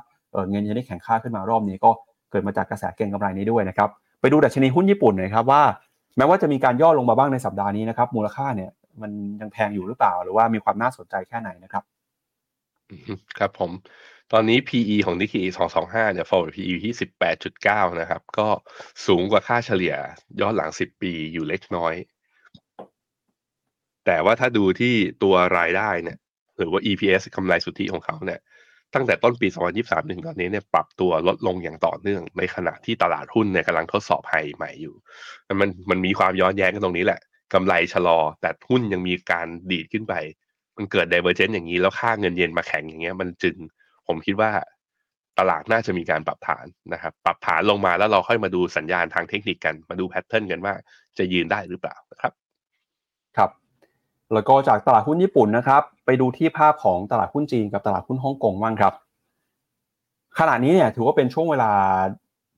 Speaker 2: เงินยังได้แข็งค่าขึ้นมารอบนี้ก็เกิดมาจากกระแสเก็งกำไรนี้ด้วยนะครับไปดูดัชนีหุ้นญี่ปุ่นหน่อยครับว่า แม้ว่าจะมีการย่อลงมาบ้างในสัปดาห์นี้นะครับมูลค่าเนี่ยมันยังแพงอยู่หรือเปล่า หรือว่ามีความน่าสนใจแค่ไหนนะครับ
Speaker 3: ครับผมตอนนี้ PE ของ Nikkei 225 เนี่ย forward PE ที่ 18.9 นะครับ ก็สูงกว่าค่าเฉลี่ยย้อนหลัง 10 ปีอยู่เล็กน้อย แต่ว่าถ้าดูที่ตัวรายได้เนี่ย หรือว่า EPS กำไรสุทธิของเขาเนี่ย ตั้งแต่ต้นปี 2023 ถึงตอนนี้เนี่ยปรับตัวลดลงอย่างต่อเนื่อง ในขณะที่ตลาดหุ้นเนี่ยกำลังทดสอบไฮใหม่อยู่ มันมันมีความย้อนแย้งกันตรงนี้แหละกำไรชะลอ แต่หุ้นยังมีการดีดขึ้นไป มันเกิด divergence อย่างนี้แล้วค่าเงินเยนมาแข็งอย่างเงี้ยมันจึงผมคิดว่าตลาดน่าจะมีการปรับฐานนะครับ ปรับฐานลงมาแล้วเราค่อยมาดูสัญญาณทางเทคนิคกัน มาดูแพทเทิร์นกันว่าจะยืนได้หรือเปล่านะครับ
Speaker 2: ครับ แล้วก็จากตลาดหุ้นญี่ปุ่นนะครับ ไปดูที่ภาพของตลาดหุ้นจีนกับตลาดหุ้นฮ่องกงบ้างครับ ขณะนี้เนี่ยถือว่าเป็นช่วงเวลา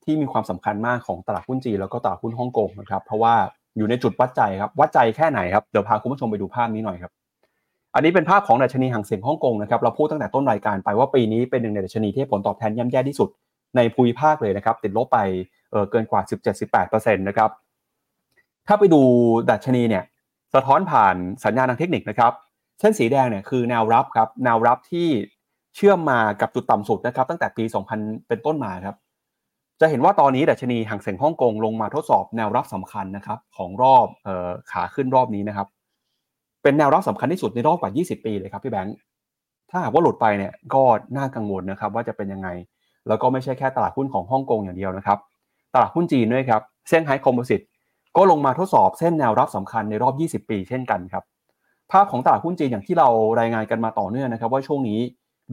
Speaker 2: ที่มีความสำคัญมากของตลาดหุ้นจีนแล้วก็ตลาดหุ้นฮ่องกงนะครับ เพราะว่าอยู่ในจุดวัดใจครับ วัดใจแค่ไหนครับ เดี๋ยวพาคุณผู้ชมไปดูภาพนี้หน่อยครับ อันนี้เป็นภาพของดัชนีห่างเสียงฮ่องกงนะครับ เราพูดตั้งแต่ต้นรายการไปว่าปีนี้เป็นหนึ่งในดัชนีที่ผลตอบแทนย่ำแย่ที่สุดในภูมิภาคเลยนะครับ ติดลบไปเเกินกว่า 17-18%นะครับ ถ้าไปดูดัชนีเนี่ย สะท้อนผ่านสัญญาณทางเทคนิคนะครับ เส้นสีแดงเนี่ยคือแนวรับครับแนวรับที่เชื่อมมากับจุดต่ำสุดนะครับ ตั้งแต่ปี 2000 เป็นต้นมาครับ จะเห็นว่าตอนนี้ดัชนีห่างเสียงฮ่องกงลงมาทดสอบแนวรับสำคัญนะครับของรอบออขาขึ้นรอบนี้นะครับ เป็นแนวรับสำคัญที่สุดในรอบกว่า 20 ปีเลยครับพี่แบงค์ถ้าหากว่าหลุดไปเนี่ยก็น่ากังวลนะครับว่าจะเป็นยังไง แล้วก็ไม่ใช่แค่ตลาดหุ้นของฮ่องกงอย่างเดียวนะครับ ตลาดหุ้นจีนด้วยครับเซี่ยงไฮ้คอมโพสิต ก็ลงมาทดสอบเส้นแนวรับสำคัญในรอบ 20 ปี เช่นกันครับ ภาพของตลาดหุ้นจีนอย่างที่เรารายงานกันมาต่อเนื่องนะครับ ว่าช่วงนี้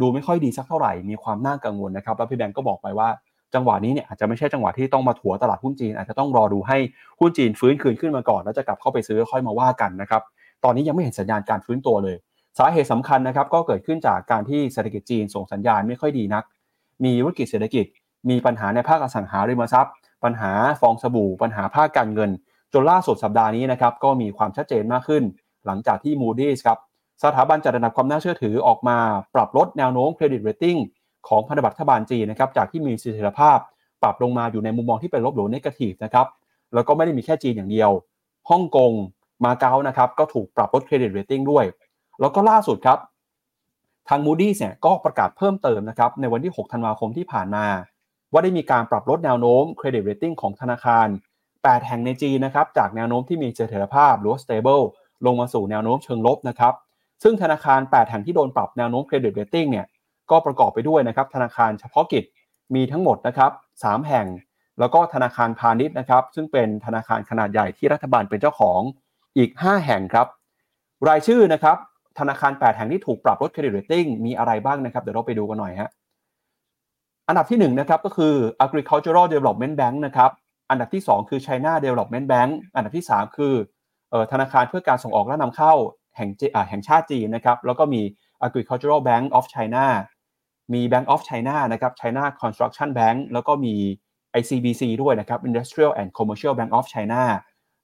Speaker 2: ดูไม่ค่อยดีสักเท่าไหร่ มีความน่ากังวลนะครับ แล้วพี่แบงก์ก็บอกไปว่าจังหวะนี้เนี่ยอาจจะไม่ใช่จังหวะที่ต้องมาถัวตลาดหุ้นจีน อาจจะต้องรอดูให้หุ้นจีนฟื้นคืนขึ้นมาก่อน แล้วจะกลับเข้าไปซื้อค่อยมาว่ากันนะครับ ตอนนี้ยังไม่เห็นสัญญาณการฟื้นตัวเลย สาเหตุสำคัญนะครับก็เกิดขึ้นจากการที่เศรษฐกิจจีนส่งสัญญาณไม่ค่อยดีนัก มีวิกฤตเศรษฐกิจ มีปัญหาในภาคอสังหาริมทรัพย์ ปัญหาฟองสบู่ ปัญหาภาคการเงิน จนล่าสุดสัปดาห์นี้นะครับก็มีความชัดเจนมากขึ้น หลังจากที่ Moody's ครับสถาบันจัดอันดับความน่าเชื่อถือออกมาปรับลดแนวโน้ม credit rating ของพันธบัตรรัฐบาลจีนนะครับจากที่มีเสถียรภาพ ปรับลงมาอยู่ในมุมมองที่เป็นลบหรือ negative นะครับแล้วก็ไม่ได้มีแค่จีนอย่างเดียวฮ่องกงมาเก๊านะครับก็ถูกปรับลด credit rating ด้วย แล้วก็ล่าสุดครับ ทาง Moody's เนี่ยก็ประกาศเพิ่มเติมนะครับในวันที่ 6 ธันวาคมที่ผ่านมา ว่าได้มีการปรับลดแนวโน้ม credit rating ของธนาคาร 8 แห่งในจีนนะครับจากแนวโน้มที่มีเสถียรภาพหรือ stable ลงมาสู่แนวโน้มเชิงลบนะครับซึ่งธนาคาร 8 แห่งที่โดนปรับแนวโน้ม credit rating เนี่ยก็ประกอบไปด้วยนะครับธนาคารเฉพาะกิจมีทั้งหมดนะครับ3แห่ง แล้วก็ธนาคารพาณิชย์นะครับซึ่งเป็นธนาคารขนาดใหญ่ที่รัฐบาลเป็นเจ้าของอีก 5 แห่งครับ รายชื่อนะครับธนาคาร 8 แห่งที่ถูกปรับลดเครดิตเรตติ้งมีอะไรบ้างนะครับ เดี๋ยวเราไปดูกันหน่อยฮะอันดับที่1นะครับก็คือ Agricultural Development Bank นะครับ อันดับที่ 2 คือ China Development Bank อันดับที่ 3 คือธนาคารเพื่อการส่งออกและนำเข้าแห่งแห่งชาติจีนนะครับแล้วก็มี Agricultural Bank of China มี Bank of China นะครับ China Construction Bank แล้วก็มี ICBC ด้วยนะครับ Industrial and Commercial Bank of China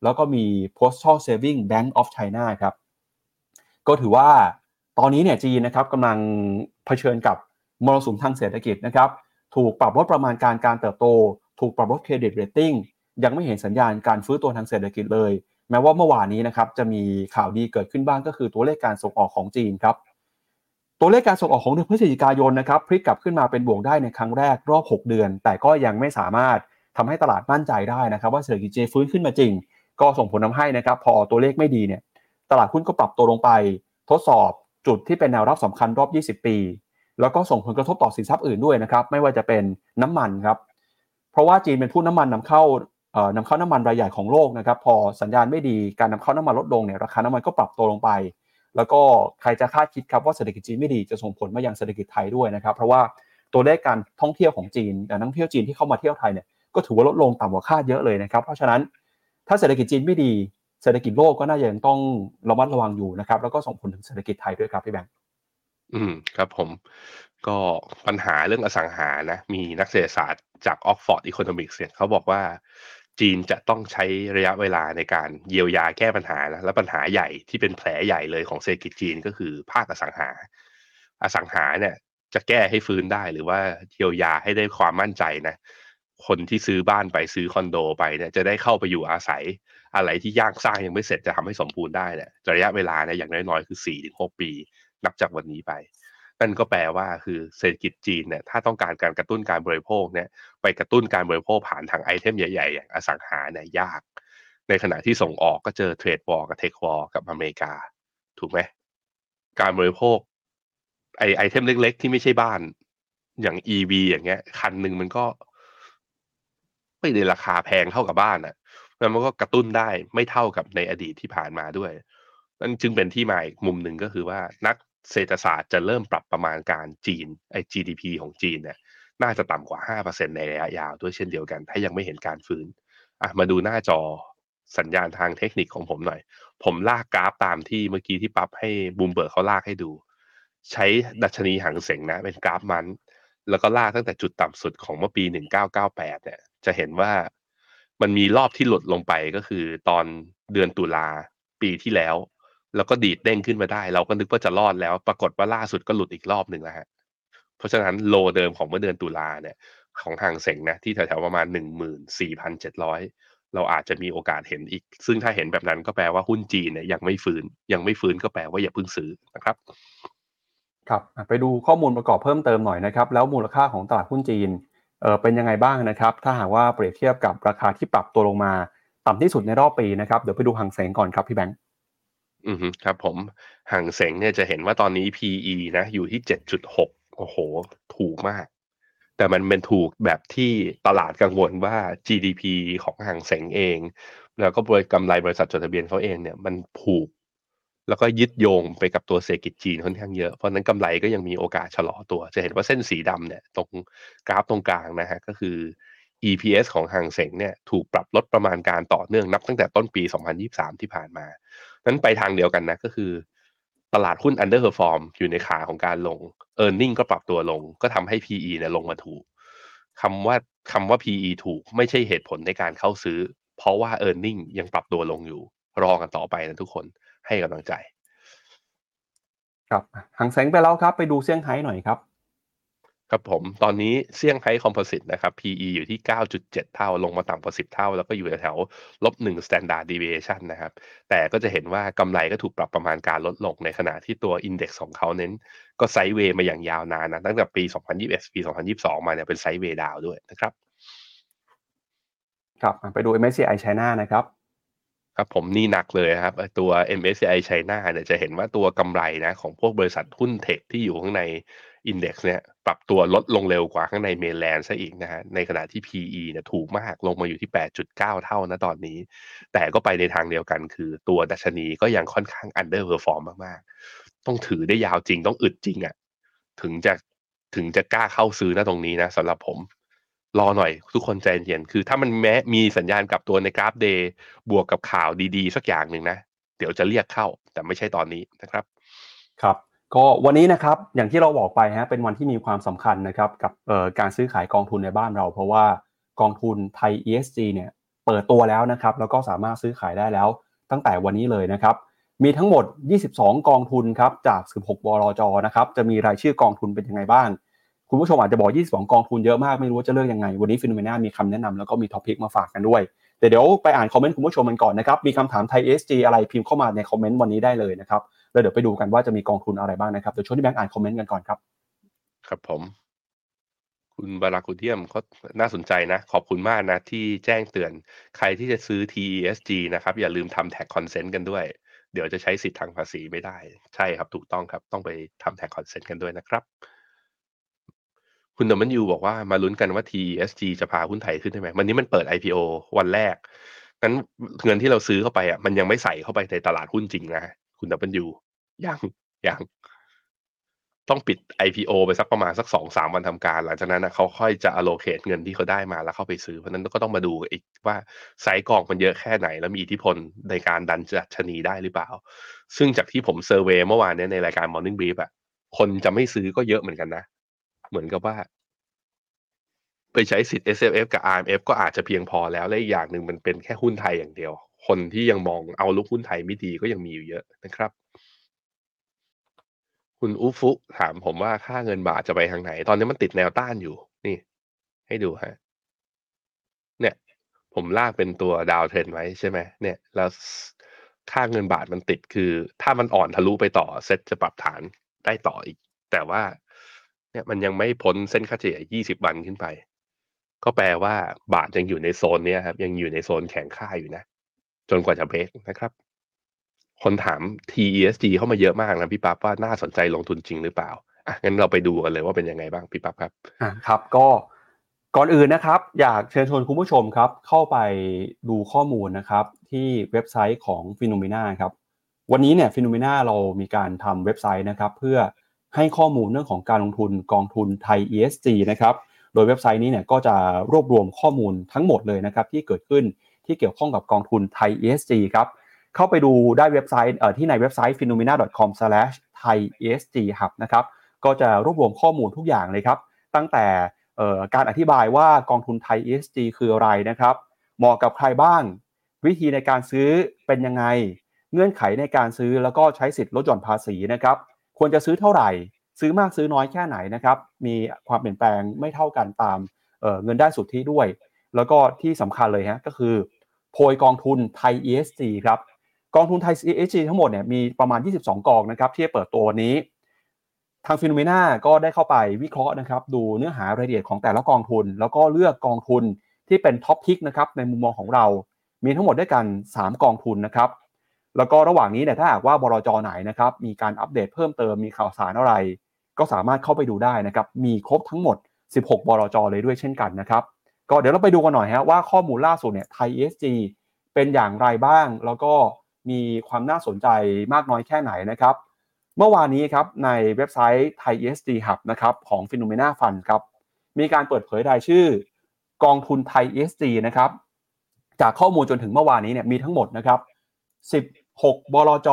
Speaker 2: แล้วก็มี Postal Saving Bank of China ครับ ก็ถือว่าตอนนี้เนี่ยจีนนะครับกำลังเผชิญกับมรสุมทางเศรษฐกิจนะครับ ถูกปรับลดประมาณการการเติบโตถูกปรับลดเครดิตเรตติ้งยังไม่เห็นสัญญาณการฟื้นตัวทางเศรษฐกิจเลย แม้ว่าเมื่อวานนี้นะครับจะมีข่าวดีเกิดขึ้นบ้างก็คือตัวเลขการส่งออกของจีนครับ ตัวเลขการส่งออกของเดือนพฤศจิกายนนะครับพลิกกลับขึ้นมาเป็นบวกได้ในครั้งแรกรอบ 6 เดือน แต่ก็ยังไม่สามารถทำให้ตลาดมั่นใจได้นะครับ ว่าเศรษฐกิจจีนฟื้นขึ้นมาจริง ก็ส่งผลทาให้นะครับ พอตัวเลขไม่ดีเนี่ยตลาดหุ้นก็ปรับตัวลงไป ทดสอบจุดที่เป็นแนวรับสำคัญรอบ 20 ปี แล้วก็ส่งผลกระทบต่อสินทรัพย์อื่นด้วยนะครับไม่ว่าจะเป็นน้ำมันครับ เพราะว่าจีนเป็นผู้น้ำมันนำเข้านำเข้าน้ำมันรายใหญ่ของโลกนะครับ พอสัญญาณไม่ดีการนำเข้าน้ำมันลดลงเนี่ยราคาน้ำมันก็ปรับตัวลงไป แล้วก็ใครจะคาดคิดครับว่าเศรษฐกิจจีนไม่ดีจะส่งผลมายังเศรษฐกิจไทยด้วยนะครับ เพราะว่าตัวเลขการท่องเที่ยวของจีนแต่นักท่องเที่ยวจีนที่เข้ามาเที่ยวไทยเนี่ยก็ถือว่าลดลงต่ำกว่าคาดเยอะเลยนะครับเพราะฉะนั้นถ้าเศรษฐกิจจีนไม่ดีเศรษฐกิจโลกก็น่าจะยังต้องระมัดระวังอยู่นะครับ แล้วก็ส่งผลถึงเศรษฐกิจไทยด้วยครับพี่แบงค์
Speaker 3: อืมครับผม ก็ปัญหาเรื่องอสังหานะ มีนักเศรษฐศาสตร์จากออกฟอร์ดอีโคโนมิกส์เนี่ยเขาบอกว่าจีนจะต้องใช้ระยะเวลาในการเยียวยาแก้ปัญหานะและปัญหาใหญ่ที่เป็นแผลใหญ่เลยของเศรษฐกิจจีนก็คือภาคอสังหา อสังหาเนี่ยจะแก้ให้ฟื้นได้หรือว่าเยียวยาให้ได้ความมั่นใจนะ คนที่ซื้อบ้านไปซื้อคอนโดไปเนี่ยจะได้เข้าไปอยู่อาศัย อะไรที่ยากสร้างยังไม่เสร็จจะทำให้สมบูรณ์ได้เนี่ยระยะเวลาเนี่ยอย่างน้อยๆคือสี่ถึงหกปี นับจากวันนี้ไป นั่นก็แปลว่าคือเศรษฐกิจจีนเนี่ยถ้าต้องการการกระตุ้นการบริโภคเนี่ยไปกระตุ้นการบริโภคผ่านทาง item ใหญ่ๆอย่างอสังหาเนี่ยยาก ในขณะที่ส่งออกก็เจอ trade war กับ tech war กับอเมริกา ถูกไหมการบริโภคไอ item เล็ก ๆ ที่ไม่ใช่บ้านอย่าง EV อย่างเงี้ย คันหนึ่งมันก็ ไม่ได้ราคาแพงเท่ากับบ้านอะแล้วมันก็กระตุ้นได้ไม่เท่ากับในอดีตที่ผ่านมาด้วยนั่นจึงเป็นที่มาอีกมุมหนึ่งก็คือว่านัก เศรษฐศาสตร์จะเริ่มปรับประมาณการจีนไอ้ GDP ของจีนเนี่ยน่าจะต่ำกว่า 5%ในระยะยาวด้วยเช่นเดียวกัน ถ้ายังไม่เห็นการฟื้นอะมาดูหน้าจอสัญญาณทางเทคนิคของผมหน่อย ผมลากกราฟตามที่เมื่อกี้ที่ปั๊บให้บูมเบิร์กเขาลากให้ดู ใช้ดัชนีหังเสงนะ เป็นกราฟมัน แล้วก็ลากตั้งแต่จุดต่ำสุดของเมื่อปี 1998 เนี่ย จะเห็นว่ามันมีรอบที่หลุดลงไปก็คือตอนเดือนตุลาปีที่แล้ว แล้วก็ดีดเด้งขึ้นมาได้ เราก็นึกว่าจะรอดแล้ว ปรากฏว่าล่าสุดก็หลุดอีกรอบหนึ่งแล้วฮะเพราะฉะนั้นโลเดิมของเมื่อเดือนตุลาเนี่ย ของห่างเสงนะที่แถวๆประมาณหนึ่งหมื่นสี่พันเจ็ดร้อยเราอาจจะมีโอกาสเห็นอีก ซึ่งถ้าเห็นแบบนั้นก็แปลว่าหุ้นจีนเนี่ยยังไม่ฟื้น ยังไม่ฟื้นก็แปลว่าอย่าเพิ่งซื้อนะครับ
Speaker 2: ครับไปดูข้อมูลประกอบเพิ่มเติมหน่อยนะครับ แล้วมูลค่าของตลาดหุ้นจีนเออเป็นยังไงบ้างนะครับ ถ้าหากว่าเปรียบเทียบกับราคาที่ปรับตัวลงมา ต่ำที่สุดในรอบปีนะครับ เดี๋ยวไปดูหางเสงก่อนครับพี่แบงค์
Speaker 3: อืมครับผม ห่างเสงเนี่ยจะเห็นว่าตอนนี้ PE นะ อยู่ที่ 7.6 โอ้โหถูกมาก แต่มันเป็นถูกแบบที่ตลาดกังวลว่า GDP ของห่างเสงเอง แล้วก็บริกำไรบริษัทจดทะเบียนเขาเองเนี่ยมันผูก แล้วก็ยึดโยงไปกับตัวเศรษฐกิจจีนค่อนข้างเยอะ เพราะนั้นกำไรก็ยังมีโอกาสชะลอตัว จะเห็นว่าเส้นสีดำเนี่ยตรงกราฟตรงกลางนะฮะก็คือ EPS ของห่างเสงเนี่ยถูกปรับลดประมาณการต่อเนื่องนับตั้งแต่ต้นปี 2023 ที่ผ่านมา นั้นไปทางเดียวกันนะก็คือ ตลาดหุ้น underperform อยู่ในขาของการลง e a r n i n g ก็ปรับตัวลง ก็ทำให้ PE เนี่ยลงมาถูกคำว่าคำว่า PE ถูกไม่ใช่เหตุผลในการเข้าซื้อ เพราะว่า e a r n i n g ยังปรับตัวลงอยู่ รอกันต่อไปนะทุกคนให้กำลังใจ
Speaker 2: ครับหางเสงไปแล้วครับ ไปดูเซี่ยงไฮ้หน่อยครับ
Speaker 3: ครับผม ตอนนี้เซี่ยงไฮ้คอมโพสิตนะครับ PE อยู่ที่ 9.7 เท่า ลงมาต่ำกว่า 10 เท่า แล้วก็อยู่แถวลบ1 standard deviation นะครับ แต่ก็จะเห็นว่ากำไรก็ถูกปรับประมาณการลดลงในขณะที่ตัว Index ของเขาเน้น ก็ไซด์เวย์มาอย่างยาวนานนะ ตั้งแต่ปี 2021 ปี 2022 มาเนี่ยเป็นไซด์เวย์ดาวด้วยนะครับ
Speaker 2: ครับ ไปดู MSCI China นะครับ
Speaker 3: ครับผมนี่หนักเลยครับตัว MSCI China เนี่ยจะเห็นว่าตัวกำไรนะของพวกบริษัทหุ้นเทคที่อยู่ข้างใน อินเด็กซ์เนี่ยปรับตัวลดลงเร็วกว่าข้างในเมนแลนด์ซะอีกนะฮะในขณะที่ PE เนี่ยถูกมากลงมาอยู่ที่ 8.9 เท่านะตอนนี้ แต่ก็ไปในทางเดียวกันคือตัวดัชนีก็ยังค่อนข้าง underperform มากๆ ต้องถือได้ยาวจริงต้องอึดจริงอะ่ะถึงจะถึงจะกล้าเข้าซื้อนะตรงนี้นะสำหรับผมรอหน่อยทุกคนใจเย็นคือ ถ้ามันแม้มีสัญญาณกลับตัวในกราฟเดย์บวกกับข่าวดีๆ สักอย่างหนึ่งนะ เดี๋ยวจะเรียกเข้าแต่ไม่ใช่ตอนนี้นะครับ
Speaker 2: ครับ ก็วันนี้นะครับอย่างที่เราบอกไปฮะเป็นวันที่มีความสำคัญนะครับกับการซื้อขายกองทุนในบ้านเรา เพราะว่ากองทุนไทย ESG เนี่ยเปิดตัวแล้วนะครับแล้วก็สามารถซื้อขายได้แล้วตั้งแต่วันนี้เลยนะครับมีทั้งหมด 22 กองทุนครับจาก 16 บลจนะครับจะมีรายชื่อกองทุนเป็นยังไงบ้าง คุณผู้ชมอาจจะบอก 22 กองทุนเยอะมากไม่รู้ว่าจะเลือกยังไง วันนี้ฟิโนเมนามีคำแนะนำแล้วก็มี top pick มาฝากกันด้วยแต่เดี๋ยวไปอ่าน comment คุณผู้ชมกันก่อนนะครับมีคำถามไทย ESG อะไรพิมพ์เข้ามาใน comment วันนี้ได้เลยนะครับ แล้วเดี๋ยวไปดูกันว่าจะมีกองทุนอะไรบ้างนะครับเดี๋ยวช่วยพี่แบงค์อ่าน comment กันก่อนครับ
Speaker 3: ครับผม คุณบาราคุเทียมก็น่าสนใจนะ ขอบคุณมากนะ ที่แจ้งเตือนใครที่จะซื้อ TESG นะครับ อย่าลืมทำ tax consent กันด้วย เดี๋ยวจะใช้สิทธิ์ทางภาษีไม่ได้ ใช่ครับ ถูกต้องครับต้องไปทำ tax consent กันด้วยนะครับคุณดมันยูบอกว่ามาลุ้นกันว่า TESG จะพาหุ้นไทยขึ้นได้ไหมวันนี้มันเปิด IPO วันแรกนั้นเงินที่เราซื้อเข้าไปอะมันยังไม่ใส่เข้าไปในตลาดหุ้นจริงนะ คุณ W ยังยังต้องปิด IPO ไปสักประมาณสักสองสามวันทำการ หลังจากนั้นนะเขาค่อยจะ allocate เงินที่เขาได้มาแล้วเข้าไปซื้อ เพราะนั้นก็ต้องมาดูอีกว่าไซส์กองมันเยอะแค่ไหน แล้วมีอิทธิพลในการดันดัชนีได้หรือเปล่า ซึ่งจากที่ผม survey เมื่อวานนี้ในรายการ Morning Brief อะคนจะไม่ซื้อก็เยอะเหมือนกันนะ เหมือนกับว่า ไปใช้สิทธิ์ SSF กับ RMF ก็อาจจะเพียงพอแล้วและอีกอย่างหนึ่งมันเป็นแค่หุ้นไทยอย่างเดียว คนที่ยังมอง outlook หุ้นไทยไม่ดีก็ยังมีอยู่เยอะนะครับ คุณอุฟุถามผมว่าค่าเงินบาทจะไปทางไหน ตอนนี้มันติดแนวต้านอยู่ นี่ ให้ดูฮะเนี่ย ผมลากเป็นตัวดาวเทรนไว้ใช่ไหมเนี่ย แล้วค่าเงินบาทมันติดคือ ถ้ามันอ่อนทะลุไปต่อเซ็ตจะปรับฐานได้ต่ออีก แต่ว่า เนี่ยมันยังไม่พ้นเส้นค่าเฉลี่ย20 วันขึ้นไป ก็แปลว่าบาทยังอยู่ในโซนเนี้ยครับ ยังอยู่ในโซนแข็งค่าอยู่นะ จนกว่าจะเบรกนะครับ คนถาม TESG เข้ามาเยอะมากนะพี่ปั๊บว่าน่าสนใจลงทุนจริงหรือเปล่าอะงั้นเราไปดูกันเลยว่าเป็นยังไงบ้างพี่ปั๊บครับ
Speaker 2: อ่าครับ ก็ก่อนอื่นนะครับ อยากเชิญชวนคุณผู้ชมครับ เข้าไปดูข้อมูลนะครับ ที่เว็บไซต์ของฟิโนเมนาครับวันนี้เนี่ยฟิโนเมนาเรามีการทำเว็บไซต์นะครับ เพื่อให้ข้อมูลเรื่องของการลงทุนกองทุนไทย ESG นะครับโดยเว็บไซต์นี้เนี่ยก็จะรวบรวมข้อมูลทั้งหมดเลยนะครับที่เกิดขึ้น ที่เกี่ยวข้องกับกองทุนไทย ESG ครับ เข้าไปดูได้เว็บไซต์ที่ในเว็บไซต์ finnomena.com/thaiesghub นะครับ ก็จะรวบรวมข้อมูลทุกอย่างเลยครับ ตั้งแต่การอธิบายว่ากองทุนไทย ESG คืออะไรนะครับ เหมาะกับใครบ้าง วิธีในการซื้อเป็นยังไง เงื่อนไขในการซื้อแล้วก็ใช้สิทธิ์ลดหย่อนภาษีนะครับ ควรจะซื้อเท่าไหร่ ซื้อมากซื้อน้อยแค่ไหนนะครับ มีความเปลี่ยนแปลงไม่เท่ากันตามเเงินได้สุทธิด้วย แล้วก็ที่สำคัญเลยฮะก็คือโพยกองทุนไทย ESG ครับกองทุนไทย ESG ทั้งหมดเนี่ยมีประมาณ 22 กองนะครับที่เปิดตัววันี้ ทางฟิโนเมนาก็ได้เข้าไปวิเคราะห์นะครับดูเนื้อหารายละเอียดของแต่ละกองทุน แล้วก็เลือกกองทุนที่เป็นท็อปพิกนะครับในมุมมองของเรา มีทั้งหมดด้วยกัน 3 กองทุนนะครับแล้วก็ระหว่างนี้เนี่ยถ้าหากว่าบลจไหนนะครับมีการอัปเดตเพิ่มเติมมีข่าวสารอะไร ก็สามารถเข้าไปดูได้นะครับมีครบทั้งหมด 16 บลจเลยด้วยเช่นกันนะครับ ก็เดี๋ยวเราไปดูกันหน่อยฮะว่าข้อมูลล่าสุดเนี่ยไทย ESG เป็นอย่างไรบ้าง แล้วก็มีความน่าสนใจมากน้อยแค่ไหนนะครับ เมื่อวานนี้ครับในเว็บไซต์ไทย ESG Hub นะครับของ Phenomena Fund ครับมีการเปิดเผยรายชื่อกองทุนไทย ESG นะครับจากข้อมูลจนถึงเมื่อวานนี้เนี่ยมีทั้งหมดนะครับ 16 บลจ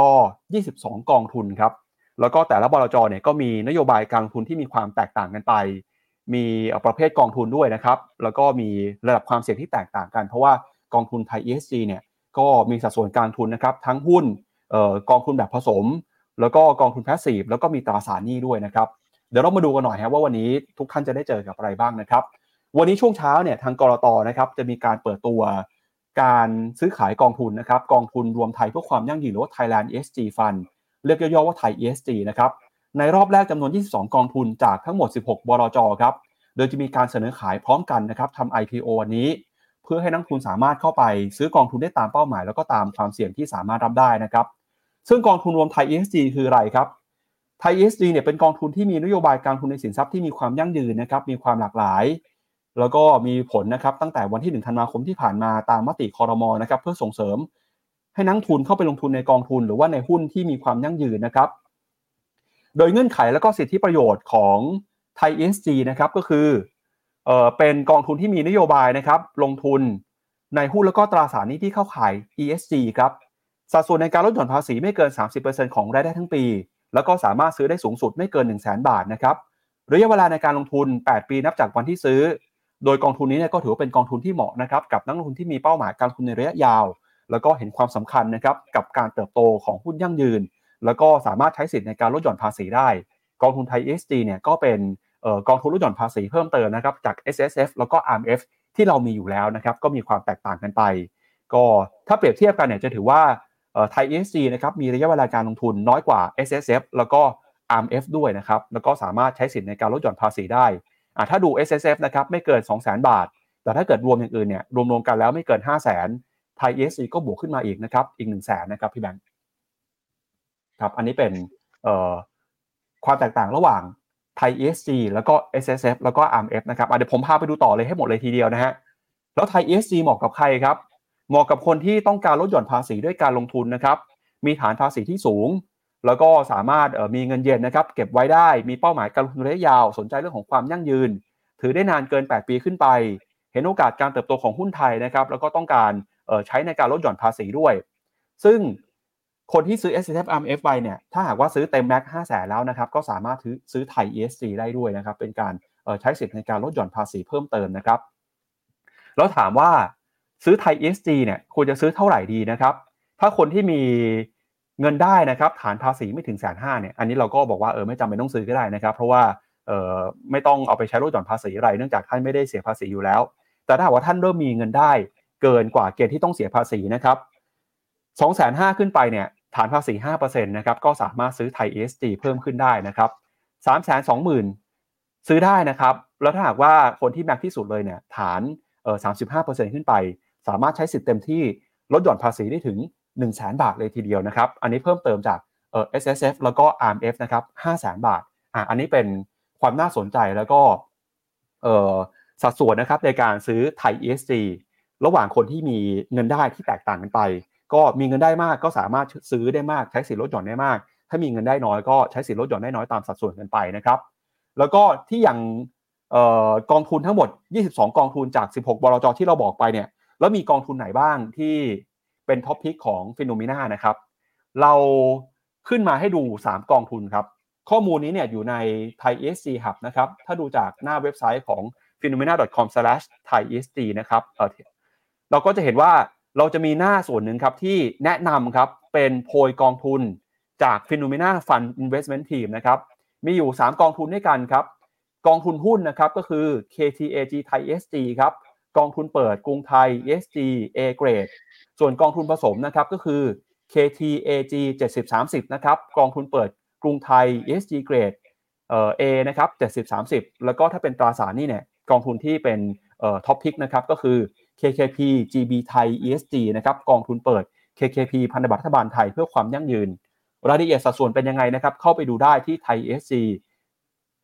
Speaker 2: 22 กองทุนครับแล้วก็แต่ละบลจเนี่ยก็มีนโยบายการลงทุนที่มีความแตกต่างกันไป มีประเภทกองทุนด้วยนะครับแล้วก็มีระดับความเสี่ยงที่แตกต่างกัน เพราะว่ากองทุนไทย ESG เนี่ยก็มีสัดส่วนการทุนนะครับทั้งหุ้นกองทุนแบบผสม แล้วก็กองทุนแพสซีฟแล้วก็มีตราสารหนี้ด้วยนะครับเดี๋ยวเรามาดูกันหน่อยครับว่าวันนี้ทุกท่านจะได้เจอกับอะไรบ้างนะครับ วันนี้ช่วงเช้าเนี่ยทางกรตนะครับจะมีการเปิดตัวการซื้อขายกองทุนนะครับกองทุนรวมไทยเพื่อความยั่งยืนหรือว่า Thailand ESG Fund เรียกย่อๆว่าไทย ESG นะครับ ในรอบแรกจำนวน 22 กองทุนจากทั้งหมด 16 บลจครับ โดยจะมีการเสนอขายพร้อมกันนะครับทำ IPO วันนี้ เพื่อให้นักทุนสามารถเข้าไปซื้อกองทุนได้ตามเป้าหมาย แล้วก็ตามความเสี่ยงที่สามารถรับได้นะครับ ซึ่งกองทุนรวมไทย ESG คืออะไรครับไทย ESG เนี่ยเป็นกองทุนที่มีนโยบายการทุนในสินทรัพย์ที่มีความยั่งยืนนะครับ มีความหลากหลาย แล้วก็มีผลนะครับตั้งแต่วันที่ 1 ธันวาคมที่ผ่านมาตามมติคอรมอนะครับเพื่อส่งเสริม ให้นักทุนเข้าไปลงทุนในกองทุน หรือว่าในหุ้นที่มีความยั่งยืนนะครับ โดยเงื่อนไขและก็สิทธิประโยชน์ของไทย ESG นะครับก็คือเออเป็นกองทุนที่มีนโยบายนะครับลงทุนในหุ้นแล้วก็ตราสารหนี้ที่เข้าขาย ESG ครับสัดส่วนในการลดหย่อนภาษีไม่เกิน 30%ของรายได้ทั้งปี แล้วก็สามารถซื้อได้สูงสุดไม่เกิน 1 0 0 0 0แบาทนะครับระยะเวลาในการลงทุน 8 ปีนับจากวันที่ซื้อ โดยกองทุนนี้เนี่ยก็ถือว่าเป็นกองทุนที่เหมาะนะครับกับนักลงทุนที่มีเป้าหมายการลงทุนในระยะยาว แล้วก็เห็นความสำคัญนะครับกับการเติบโตของหุ้นยั่งยืน แล้วก็สามารถใช้สิทธิ์ในการลดหย่อนภาษีได้ กองทุนไทย ESG เนี่ยก็เป็นกองทุนลดหย่อนภาษีเพิ่มเติมนะครับจาก S S F แล้วก็ R M F ที่เรามีอยู่แล้วนะครับก็มีความแตกต่างกันไป ก็ถ้าเปรียบเทียบกันเนี่ยจะถือว่าไทย ESG นะครับมีระยะเวลาการลงทุนน้อยกว่า S S F แล้วก็ R M F ด้วยนะครับแล้วก็สามารถใช้สิทธิ์ในการลดหย่อนภาษีได้ถ้าดู S S F นะครับไม่เกิน 2 0 0 0 0 0 บาท แต่ถ้าเกิดรวมอย่างอื่นเนี่ยรวมๆกันแล้วไม่เกิน 5 0 0 0 0 0ไทย ESG ก็บวกขึ้นมาอีกนะครับอีก 1 0 0 0 0แสนนะครับพี่แบงค์ ครับอันนี้เป็นความแตกต่างระหว่างไทย ESG แล้วก็ SSF แล้วก็ RMF นะครับเดี๋ยวผมพาไปดูต่อเลยให้หมดเลยทีเดียวนะฮะแล้วไทย ESG เหมาะกับใครครับเหมาะกับคนที่ต้องการลดหย่อนภาษีด้วยการลงทุนนะครับมีฐานภาษีที่สูง แล้วก็สามารถมีเงินเย็นนะครับเก็บไว้ได้มีเป้าหมายการลงทุนระยะยาวสนใจเรื่องของความยั่งยืน ถือได้นานเกิน 8 ปีขึ้นไป เห็นโอกาสการเติบโตของหุ้นไทยนะครับแล้วก็ต้องการใช้ในการลดหย่อนภาษีด้วย ซึ่ง คนที่ซื้อ S F M F ไปเนี่ย ถ้าหากว่าซื้อเต็มแม็กห้าแสนแล้วนะครับ ก็สามารถซื้อไทย E S G ได้ด้วยนะครับ เป็นการใช้สิทธิ์ในการลดหย่อนภาษีเพิ่มเติมนะครับ แล้วถามว่าซื้อไทย E S G เนี่ยควรจะซื้อเท่าไหร่ดีนะครับ ถ้าคนที่มีเงินได้นะครับ ฐานภาษีไม่ถึงแสนห้าเนี่ย อันนี้เราก็บอกว่าเออไม่จำเป็นต้องซื้อก็ได้นะครับ เพราะว่าเออไม่ต้องเอาไปใช้ลดหย่อนภาษีอะไรเนื่องจากท่านไม่ได้เสียภาษีอยู่แล้ว แต่ถ้าว่าท่านเริ่มมีเงินได้เกินกว่าเกณฑ์ที่ต้องเสียภาษีนะครับ2 5 0 0 0ขึ้นไปเนี่ย ฐานภาษี5%นะครับก็สามารถซื้อไทย ESG เพิ่มขึ้นได้นะครับ3 2 0 0 0 0 ซื้อได้นะครับ แล้วถ้าหากว่าคนที่แม็กที่สุดเลยเนี่ยฐานเอ่อ35%ขึ้นไป สามารถใช้สิทธิ์เต็มที่ลดหย่อนภาษีได้ถึง 1 0 0 0 0แบาทเลยทีเดียวนะครับ อันนี้เพิ่มเติมจากเอ่อ S S F แล้วก็ R M F นะครับ5 0 0 0 0 0 บาทอะอันนี้เป็นความน่าสนใจแล้วก็เอ่อสัดส่วนนะครับในการซื้อไทย ESG ระหว่างคนที่มีเงินได้ที่แตกต่างกันไป ก็มีเงินได้มากก็สามารถซื้อได้มากใช้สิทธิลดหย่อนได้มาก ถ้ามีเงินได้น้อยก็ใช้สิทธิลดหย่อนได้น้อยตามสัดส่วนกันไปนะครับ แล้วก็ที่อย่างกองทุนทั้งหมด 22 กองทุนจาก 16 บลจที่เราบอกไปเนี่ย แล้วมีกองทุนไหนบ้างที่เป็นท็อปพิกของฟิโนเมนานะครับ เราขึ้นมาให้ดู 3 กองทุนครับ ข้อมูลนี้เนี่ยอยู่ใน Thai ESG Hub นะครับ ถ้าดูจากหน้าเว็บไซต์ของ phenomena.com/thaiesg นะครับเราก็จะเห็นว่า เราจะมีหน้าส่วนหนึ่งครับที่แนะนำครับเป็นโพยกองทุนจาก Phenomena Fund Investment Team นะครับมีอยู่ 3 กองทุนด้วยกันครับ กองทุนหุ้นนะครับก็คือ KTAG Thai SG ครับกองทุนเปิดกรุงไทย SG A Grade ส่วนกองทุนผสมนะครับก็คือ KTAG 7030นะครับกองทุนเปิดกรุงไทย SG Grade เอ่อ A นะครับ70 30 แล้วก็ถ้าเป็นตราสารนี้เนี่ยกองทุนที่เป็นเอ่อท็อปพิกนะครับก็คือ KKP GB ไทย ESG นะครับกองทุนเปิด KKP พันธบัตรรัฐบาลไทยเพื่อความยั่งยืน รายละเอียดสัดส่วนเป็นยังไงนะครับ เข้าไปดูได้ที่ไทย ESG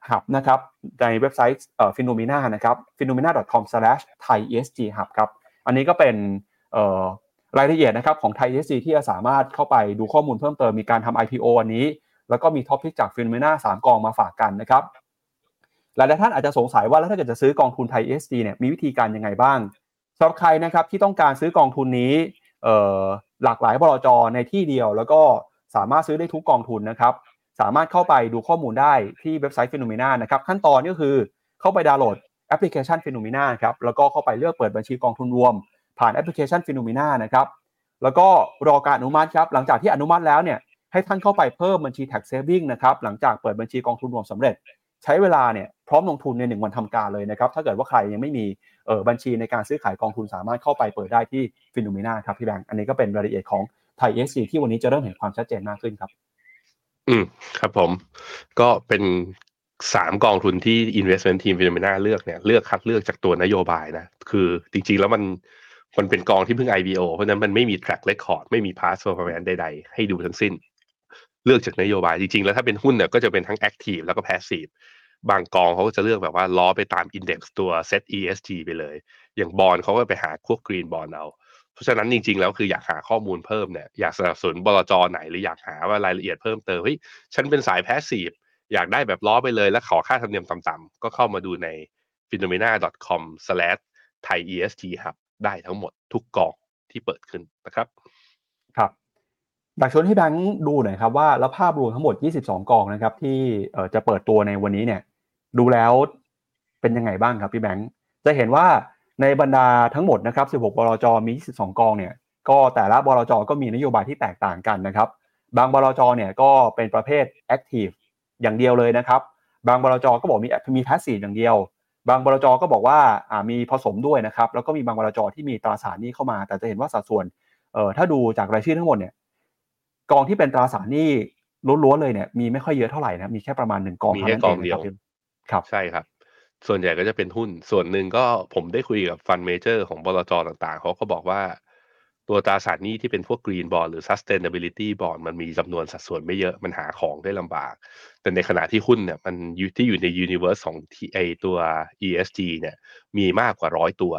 Speaker 2: หับนะครับในเว็บไซต์เอ่อฟิโนเมนานะครับ phenomena.com/thaiesghub ครับอันนี้ก็เป็นรายละเอียดนะครับของไทย ESG ที่จะสามารถเข้าไปดูข้อมูลเพิ่มเติมมีการทำ IPO อันนี้ แล้วก็มีท็อปพิกจากฟิโนเมนาสามกองมาฝากกันนะครับหลายท่านอาจจะสงสัยว่าแล้วถ้าเกิดจะซื้อกองทุนไทย ESG เนี่ยมีวิธีการยังไงบ้าง สำหรับใครนะครับที่ต้องการซื้อกองทุนนี้หลากหลายบลจในที่เดียว แล้วก็สามารถซื้อได้ทุกกองทุนนะครับ สามารถเข้าไปดูข้อมูลได้ที่เว็บไซต์ Phenomena นะครับขั้นตอนก็คือเข้าไปดาวน์โหลดแอปพลิเคชัน Finnomena ครับแล้วก็เข้าไปเลือกเปิดบัญชีกองทุนรวม ผ่านแอปพลิเคชัน Finnomena นะครับแล้วก็รอการอนุมัติครับหลังจากที่อนุมัติแล้วเนี่ยให้ท่านเข้าไปเพิ่มบัญชี tax saving นะครับหลังจากเปิดบัญชีกองทุนรวมสำเร็จ ใช้เวลาเนี่ยพร้อมลงทุนในหนึ่งวันทำการเลยนะครับ ถ้าเกิดว่าใครยังไม่มีเออบัญชีในการซื้อขายกองทุนสามารถเข้าไปเปิดได้ที่ Finnomena ครับพี่แบงค์อันนี้ก็เป็นรายละเอียดของไทย ESG ที่วันนี้จะเริ่มเห็นความชัดเจนมากขึ้นครับ
Speaker 3: อืมครับผม ก็เป็นสามกองทุนที่ investment team ฟิโนเมนาเลือกเนี่ยเลือกคัดเลือกจากตัวนโยบายนะคือจริงๆแล้วมันมันเป็นกองที่เพิ่ง IPO เพราะฉะนั้นมันไม่มี track record ไม่มี past performance ใดๆ ให้ดูทั้งสิ้น เลือกจากนโยบายจริงๆ แล้วถ้าเป็นหุ้นเนี่ยก็จะเป็นทั้ง active แล้วก็ passive บางกองเขาก็จะเลือกแบบว่าล้อไปตาม index ตัว set ESG ไปเลย อย่างบอลเขาก็ไปหาพวก green bond เอา เพราะฉะนั้นจริงๆ แล้วคืออยากหาข้อมูลเพิ่มเนี่ยอยากสนับสนุนบลจไหนหรืออยากหาว่ารายละเอียดเพิ่มเติมเฮ้ยฉันเป็นสายแพสซีฟอยากได้แบบล้อไปเลยแล้วขอค่าธรรมเนียมต่ำๆก็เข้ามาดูใน phenomena.com/thaiesghub ได้ทั้งหมดทุกกองที่เปิดขึ้นนะครับ
Speaker 2: ครับอยากชวนให้แบงค์ดูหน่อยครับว่าแล้วภาพรวมทั้งหมด 22 กองนะครับที่จะเปิดตัวในวันนี้เนี่ย ดูแล้วเป็นยังไงบ้างครับพี่แบงค์จะเห็นว่าในบรรดาทั้งหมดนะครับ 16 บลจ มี 22 กองเนี่ย ก็แต่ละบลจ ก็มีนโยบายที่แตกต่างกันนะครับ บางบลจ เนี่ยก็เป็นประเภท active อย่างเดียวเลยนะครับ บางบลจ ก็บอกมีมี passive อย่างเดียว บางบลจ ก็บอกว่าามีผสมด้วยนะครับ แล้วก็มีบางบลจ ที่มีตราสารหนี้เข้ามา แต่จะเห็นว่าสัดส่วน เอ่อ ถ้าดูจากรายชื่อทั้งหมดเนี่ย กองที่เป็นตราสารหนี้ล้วนๆเลยเนี่ย มีไม่ค่อยเยอะเท่าไหร่นะ มีแค่ประมาณหนึ่งกองเท่านั้นเอ
Speaker 3: ง
Speaker 2: ครับ ครับ
Speaker 3: ใช่ครับ ส่วนใหญ่ก็จะเป็นหุ้น ส่วนหนึ่งก็ผมได้คุยกับฟันเมเจอร์ของบลจต่างๆ เขาก็บอกว่า ตัวตราสารหนี้ที่เป็นพวก Green Bond หรือ Sustainability Bond มันมีจำนวนสัดส่วนไม่เยอะมันหาของได้ลำบาก แต่ในขณะที่หุ้นเนี่ยมันอยู่ที่อยู่ใน Universe ของที่ไอตัว ESG เนี่ยมีมากกว่าร้อยตัว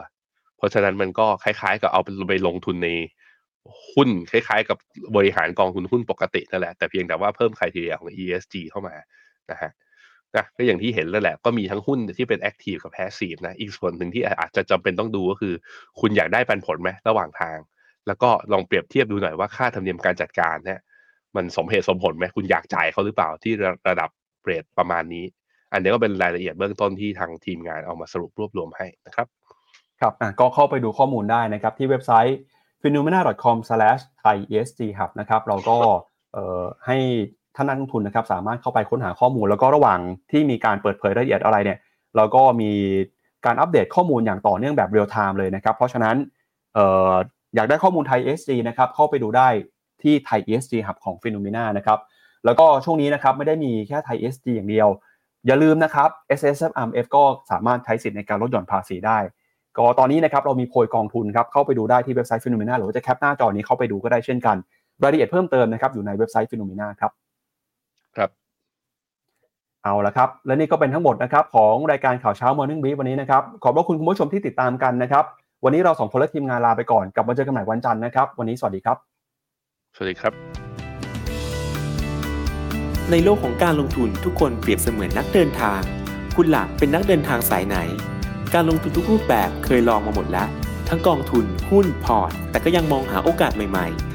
Speaker 3: เพราะฉะนั้นมันก็คล้ายๆ กับเอาไปลงทุนในหุ้นคล้ายๆ กับบริหารกองทุนหุ้นปกตินั่นแหละแต่เพียงแต่ว่าเพิ่มคุณทีเรียของ ESG เข้ามานะฮะ นะก็อย่างที่เห็นแล้วแหละ ก็มีทั้งหุ้นที่เป็น active กับ passive นะ อีกส่วนหนึ่งที่อาจจะจำเป็นต้องดูก็คือ คุณอยากได้ปันผลไหมระหว่างทาง แล้วก็ลองเปรียบเทียบดูหน่อยว่าค่าธรรมเนียมการจัดการเนี่ยมันสมเหตุสมผลไหมคุณอยากจ่ายเขาหรือเปล่าที่ระดับเรทประมาณนี้ อันนี้ก็เป็นรายละเอียดเบื้องต้นที่ทางทีมงานเอามาสรุปรวบรวมให้นะครับ
Speaker 2: ครับก็เข้าไปดูข้อมูลได้นะครับ ที่เว็บไซต์ phenomena.com/thaiesghub นะครับเราก็เอ่อให้ ท่านนักลงทุนนะครับสามารถเข้าไปค้นหาข้อมูล แล้วก็ระหว่างที่มีการเปิดเผยรายละเอียดอะไรเนี่ยเราก็มีการอัปเดตข้อมูลอย่างต่อเนื่องแบบเรียลไทม์เลยนะครับ เพราะฉะนั้นอออยากได้ข้อมูลไทย ESG นะครับเข้าไปดูได้ที่ Thai ESG Hub ของ Finnomena นะครับแล้วก็ช่วงนี้นะครับไม่ได้มีแค่ Thai ESG อย่างเดียว อย่าลืมนะครับ S S F M F ก็สามารถใช้สิทธิ์ในการลดหย่อนภาษีได้ ก็ตอนนี้นะครับเรามีโพยกองทุนครับเข้าไปดูได้ที่เว็บไซต์ Finnomena หรือจะแคปหน้าจอนี้เข้าไปดูก็ได้เช่นกันรายละเอียดเพิ่มเติมนะครับอยู่ในเว็บไซต์ฟิโนเมนาครับ
Speaker 3: ครับ
Speaker 2: เอาละครับ และนี่ก็เป็นทั้งหมดนะครับ ของรายการข่าวเช้า Morning Brief วันนี้นะครับ ขอบพระคุณคุณผู้ชมที่ติดตามกันนะครับ วันนี้เราสองคนและทีมงานลาไปก่อนกลับมาเจอกันใหม่วันจันทร์นะครับ วันนี้สวัสดีครับ
Speaker 3: สวัสดีครับ
Speaker 4: ในโลกของการลงทุนทุกคนเปรียบเสมือนนักเดินทาง คุณหลักเป็นนักเดินทางสายไหน การลงทุนทุกรูปแบบเคยลองมาหมดแล้ว ทั้งกองทุนหุ้น port แต่ก็ยังมองหาโอกาสใหม่ๆเ